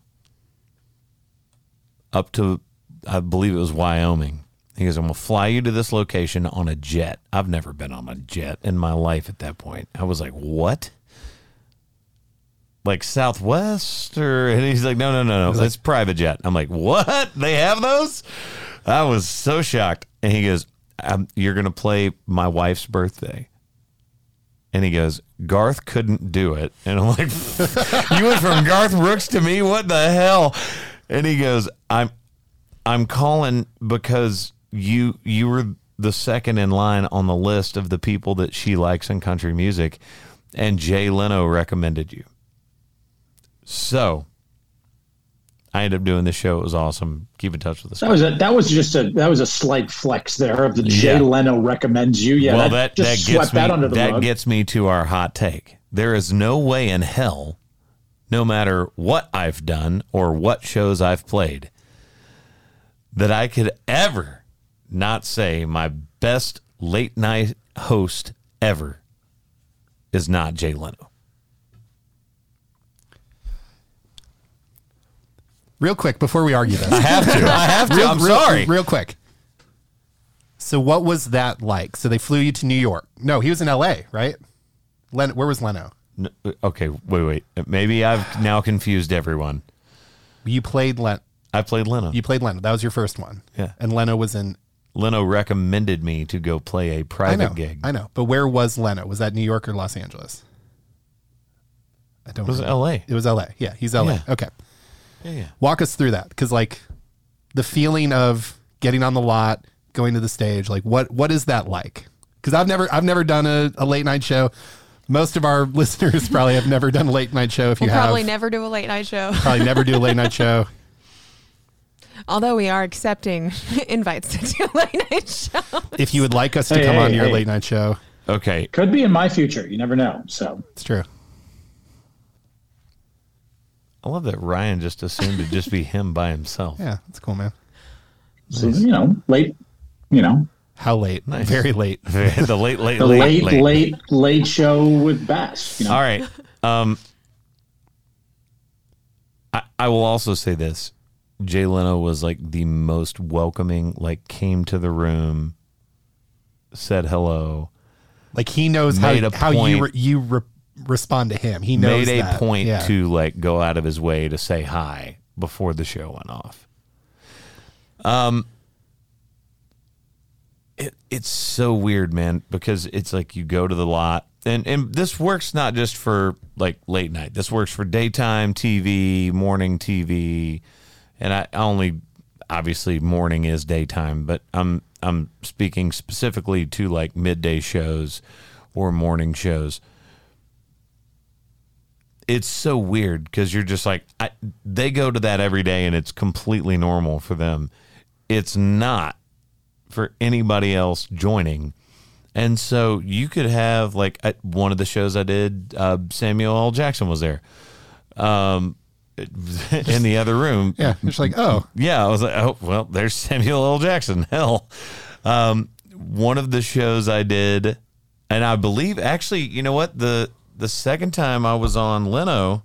up to, I believe it was Wyoming. He goes, I'm going to fly you to this location on a jet. I've never been on a jet in my life at that point. I was like, What? like Southwest or and he's like, no, no, no, no, it's private jet. I'm like, what? They have those? I was so shocked. And he goes, um, you're gonna play my wife's birthday. And he goes, Garth couldn't do it. And I'm like, you went from Garth Brooks to me? What the hell? And he goes, I'm I'm calling because you you were the second in line on the list of the people that she likes in country music, and Jay Leno recommended you. So I ended up doing the show. It was awesome. Keep in touch with us. That was a that was just a that was a slight flex there of the Jay Yeah. Leno recommends you. Yeah, well, that, that just that gets me that under the that gets me to our hot take. There is no way in hell, no matter what I've done or what shows I've played, that I could ever not say my best late night host ever is not Jay Leno. Real quick before we argue this. I have to. I have to. real, I'm real- sorry. Real quick. So what was that like? So they flew you to New York. No, he was in L.A. Right? Len, where was Leno? N- okay, wait, wait. Maybe I've now confused everyone. You played Leno. I played Leno. You played Leno. That was your first one. Yeah. And Leno was in. Leno recommended me to go play a private know. gig. I know. But where was Leno? Was that New York or Los Angeles? I don't. Know. It was remember. L.A. It was L.A. Yeah, he's L.A. Yeah. Okay. Yeah, yeah. Walk us through that because like the feeling of getting on the lot, going to the stage, like what what is that like? Because I've never I've never done a, a late night show. Most of our listeners probably have never done a late night show. If you We'll have, probably never do a late night show. probably never do a late night show. Although we are accepting invites to do a late night show. If you would like us to Hey, come hey, on your hey. late night show, Okay. Could be in my future. You never know. So it's true. I love that Ryan just assumed it'd just be him by himself. Yeah, that's cool, man. So, you know, late, you know, How late? Nice. Very late. the late, late, the late, late, late, late, show with Bass. You know, All right. Um, I, I will also say this: Jay Leno was like the most welcoming. Like came to the room, said hello, Like he knows how a how you re, you re, respond to him. He knows made a that. point Yeah. to like go out of his way to say hi before the show went off. Um, it it's so weird, man, because it's like you go to the lot, and and this works not just for like late night. This works for daytime TV, morning TV, and I only obviously morning is daytime, but I'm I'm speaking specifically to like midday shows or morning shows. It's so weird because you're just like I, they go to that every day and it's completely normal for them. It's not for anybody else joining. And so you could have like at one of the shows i did uh, samuel l. Jackson was there. Um in the other room Yeah, it's like oh, yeah, I was like, oh well, there's Samuel L. Jackson. Hell, um, one of the shows I did, and I believe actually, you know what the the second time I was on Leno,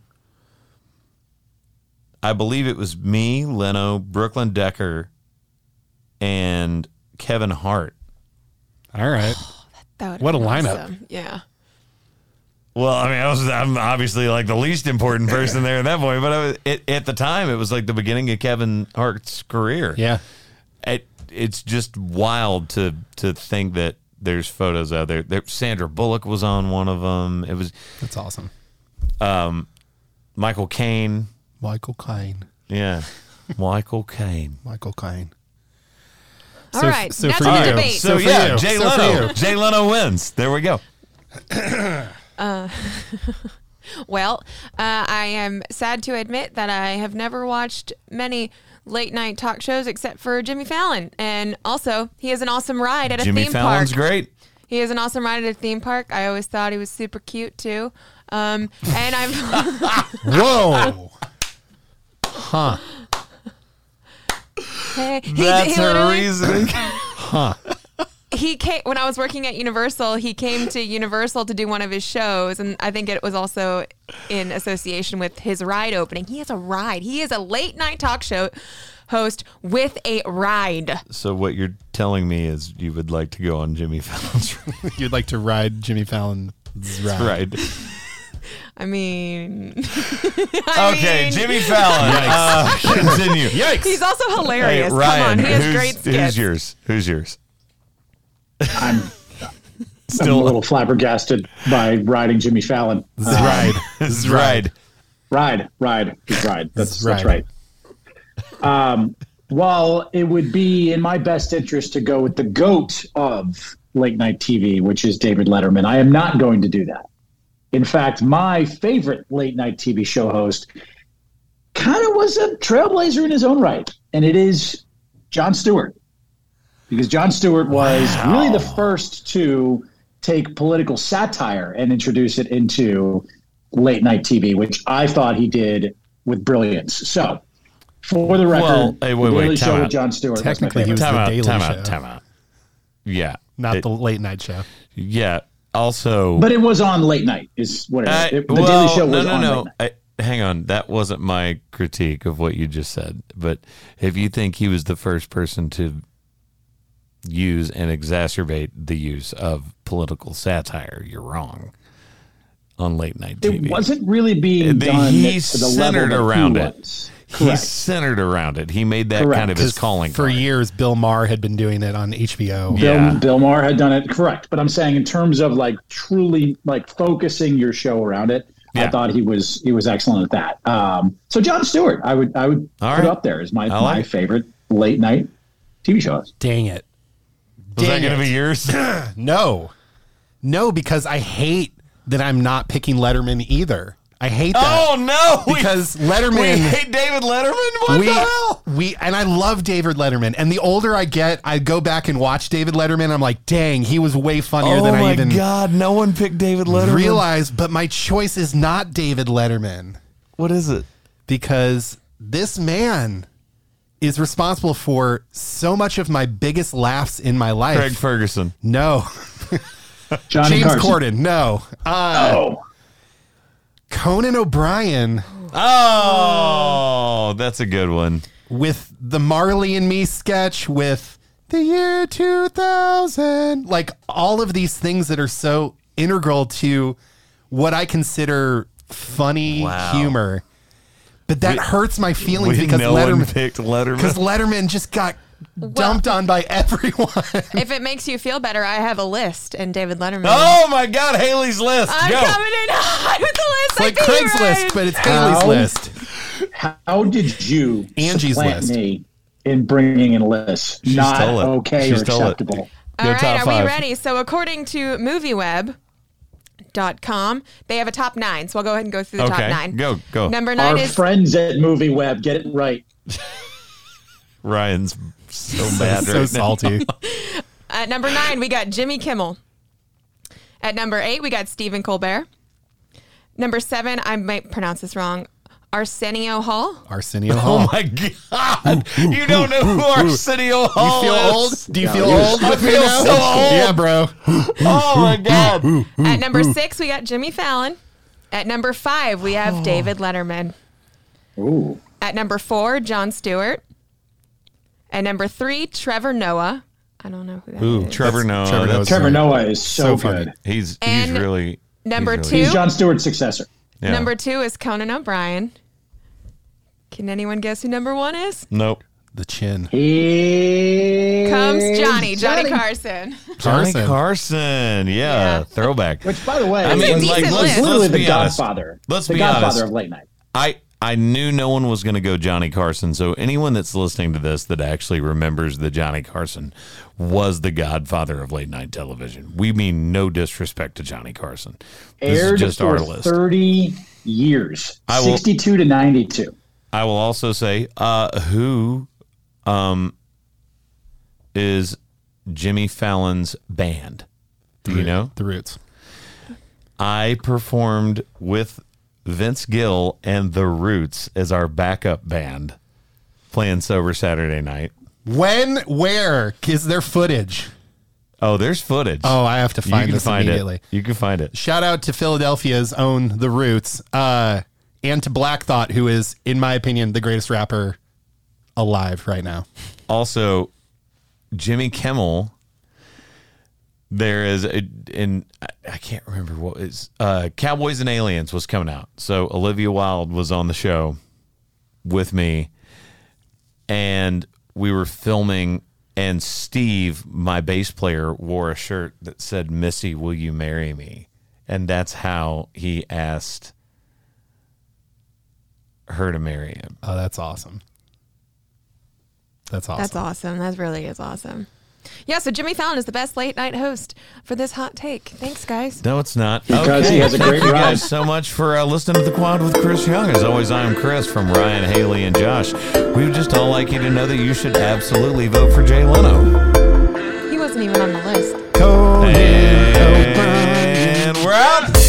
I believe it was me, Leno, Brooklyn Decker, and Kevin Hart. all right. That would've What a been lineup. Yeah. Well, I mean, I was I'm obviously like the least important person there at that point, but I was, it, at the time it was like the beginning of Kevin Hart's career. Yeah. it it's just wild to to think that there's photos out there. there. Sandra Bullock was on one of them. It was That's awesome. Um, Michael Caine. Michael Caine. Yeah, Michael Caine. Michael Caine. All So- right. so That's for the you- debate. So, So for yeah, you. Jay So Leno. Jay Leno wins. There we go. Well, uh, I am sad to admit that I have never watched many late night talk shows except for Jimmy Fallon. And also, he has an awesome ride at a Jimmy theme Fallon's park. great. He has an awesome ride at a theme park. I always thought he was super cute too. Um, and I'm. Whoa. huh. hey, he, That's he her reasoning. he came when I was working at Universal. He came to Universal to do one of his shows, and I think it was also in association with his ride opening. He has a ride. He is a late night talk show host with a ride. so what you're telling me is you would like to go on Jimmy Fallon's You'd like to ride Jimmy Fallon's ride. ride? I mean, Okay, Jimmy Fallon. Uh, continue. Yikes. he's also Hey, hilarious. Ryan, Come on, he has who's, great skits. who's yours? Who's yours? I'm, I'm a little flabbergasted by riding Jimmy Fallon. Uh, ride. This is ride. Ride, ride, ride. That's, It's that's right. Um, well, it would be in my best interest to go with the goat of late night TV, which is David Letterman. I am not going to do that. In fact, my favorite late night TV show host kind of was a trailblazer in his own right, and it is Jon Stewart. Because Jon Stewart was really the first to take political satire and introduce it into late night TV, which I thought he did with brilliance. So, for the record, Well, hey, wait, the wait, Daily time Show out. with Jon Stewart. was Technically, he favorite. was Time the out. Daily Time Show, out. Time out. Yeah. not It- the late night show. Yeah. Also, but it was on late night, is what it is. I- It- the well, Daily Show was no, on no, late no. night. I, hang on, that wasn't my critique of what you just said. But if you think he was the first person to use and exacerbate the use of political satire, you're wrong. On late night TV, It wasn't really being the- done he's to the centered level around he it. was. He's centered around it. He made that Correct. kind of his calling for card. years, Bill Maher had been doing it on HBO. Bill, Yeah. Bill Maher had done it correct, but I'm saying in terms of like truly like focusing your show around it, Yeah. I thought he was he was excellent at that. Um, so Jon Stewart, I would I would All put right. up there as my like my it. favorite late night TV shows. Dang it. Was that Dang going to be yours? No. No, because I hate that I'm not picking Letterman either. I hate that. oh no! We- Because we, Letterman hate David Letterman. What we, the hell? we and I love David Letterman. And the older I get, I go back and watch David Letterman. I'm like, dang, he was way funnier Oh than my I even god! No one picked David Letterman. Realize, But my choice is not David Letterman What is it? because this man is responsible for so much of my biggest laughs in my life. Craig Ferguson. No, Johnny James Carson. Corden. No, uh, Oh, Conan O'Brien Oh, that's a good one. with the Marley and Me sketch with the year 2000. Like all of these things that are so integral to what I consider funny Wow. humor. But that We- hurts my feelings because no Letterman picked Letterman. because Letterman just got dumped on by everyone. If it makes you feel better, I have a list, and David Letterman. Oh my God, Haley's list. I'm Go. coming in hot with the list. It's like I think you're Craigslist, but it's How? Haley's list. how did you Angie's supplant list. me in bringing in lists? She Not okay She or stole it. acceptable. All Go right, top are five. we ready? So according to MovieWeb.com, they have a top nine. So I'll go ahead and go through the Okay, top nine. go, go. Number nine Our is friends at Movie Web get it right. Ryan's so mad so now. salty. at number nine. We got Jimmy Kimmel. At number eight, we got Stephen Colbert. Number seven, I might pronounce this wrong. Arsenio Hall. Arsenio oh Hall. Oh my God! You don't know who Arsenio Hall you feel is? old? Do you feel he was- old? I feel now? so old. Yeah, bro. Oh my God! At number six, we got Jimmy Fallon. At number five, we have oh. David Letterman. Ooh. At number four, Jon Stewart. At number three, Trevor Noah. I don't know who that is. Ooh, Trevor Noah. Trevor that's- Trevor great. Noah is so, So funny. good. He's he's And really number he's two- He's Jon Stewart's successor. yeah. Number two is Conan O'Brien. Can anyone guess who number one is? Nope. The chin. Here Comes Johnny, Johnny, Johnny. Carson. Johnny Carson. Carson. Yeah, Yeah. throwback. Which, by the way, I mean, was like, decent let's, list. literally let's the be honest. Godfather. Let's the be Godfather honest. of late night. I I knew no one was going to go Johnny Carson. So anyone that's listening to this that actually remembers that Johnny Carson was the godfather of late night television. We mean no disrespect to Johnny Carson. This Aired is just for our list. 30 years, I will- 62 to 92. I will also say uh, who um, is Jimmy Fallon's band. Do you know? The Roots. I performed with Vince Gill and The Roots as our backup band playing Sober Saturday Night. When? Where? Is there footage? Oh, there's footage. Oh, I have to find this find immediately. it. You can find it. Shout out to Philadelphia's own The Roots, uh, and to Black Thought, who is, in my opinion, the greatest rapper alive right now. Also, Jimmy Kimmel. There is a, in I- I can't remember what is uh, Cowboys and Aliens was coming out. So Olivia Wilde was on the show with me, and we were filming. And Steve, my bass player, wore a shirt that said "Missy, will you marry me?" And that's how he asked her to marry him. Oh, that's awesome. That's awesome. That's awesome. That really is awesome. Yeah, so Jimmy Fallon is the best late night host for this hot take. Thanks, guys. No, it's not. Because he has a Thank great you guys so much for uh, listening to the quad with Chris Young. As always, I'm Chris from Ryan, Haley, and Josh. We would just all like you to know that you should absolutely vote for Jay Leno. He wasn't even on the list. And we're out.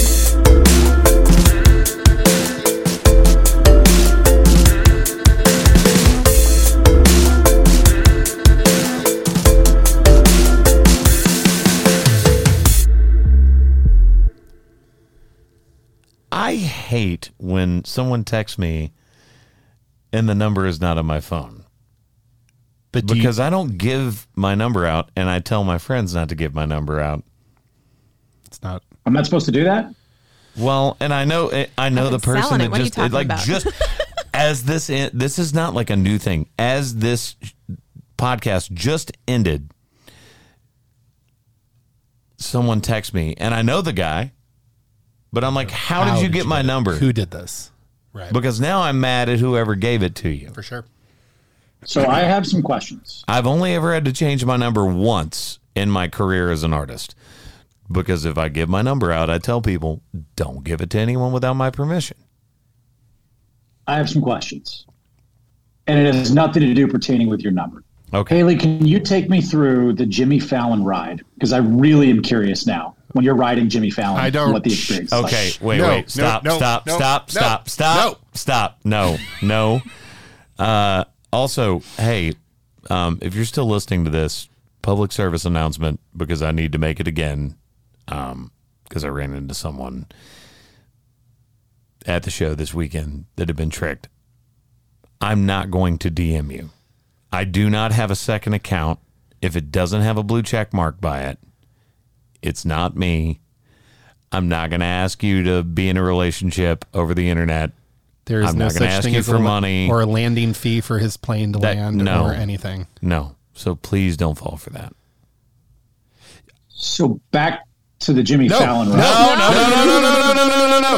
Hate when someone texts me and the number is not on my phone But do you- because I don't give my number out and I tell my friends not to give my number out. it's not. I'm not supposed to do that. Well, and I know eh, I know I've the person that What are you just eh, talking like about? just as this en- this is not like a new thing. As this podcast just ended, someone texts me, and I know the guy, but I'm like, "How, did you get my it? number?" Who did this? Right. because now I'm mad at whoever gave it to you. For sure. So I have some questions. I've only ever had to change my number once in my career as an artist. Because if I give my number out, I tell people, don't give it to anyone without my permission. I have some questions, and it has nothing to do pertaining with your number. Okay. Haley, can you take me through the Jimmy Fallon ride? Because I really am curious now. When you're riding Jimmy Fallon, I don't- what the experience is like. Okay, wait, No, wait, no, stop, no, stop, no, stop, no, stop, stop, stop. No, no. Uh, also, hey, um, if you're still listening to this public service announcement, because I need to make it again, because I ran into someone at the show this weekend that had been tricked. I'm not going to DM you. I do not have a second account. If it doesn't have a blue check mark by it, it's not me. I'm not going to ask you to be in a relationship over the internet. There is I'm no not such ask thing you as for a, money. or a landing fee for his plane to That- land no. or anything. No. So please don't fall for that. So back to the Jimmy No, Fallon no, no, no, no, no, no, no, no, no, no, no.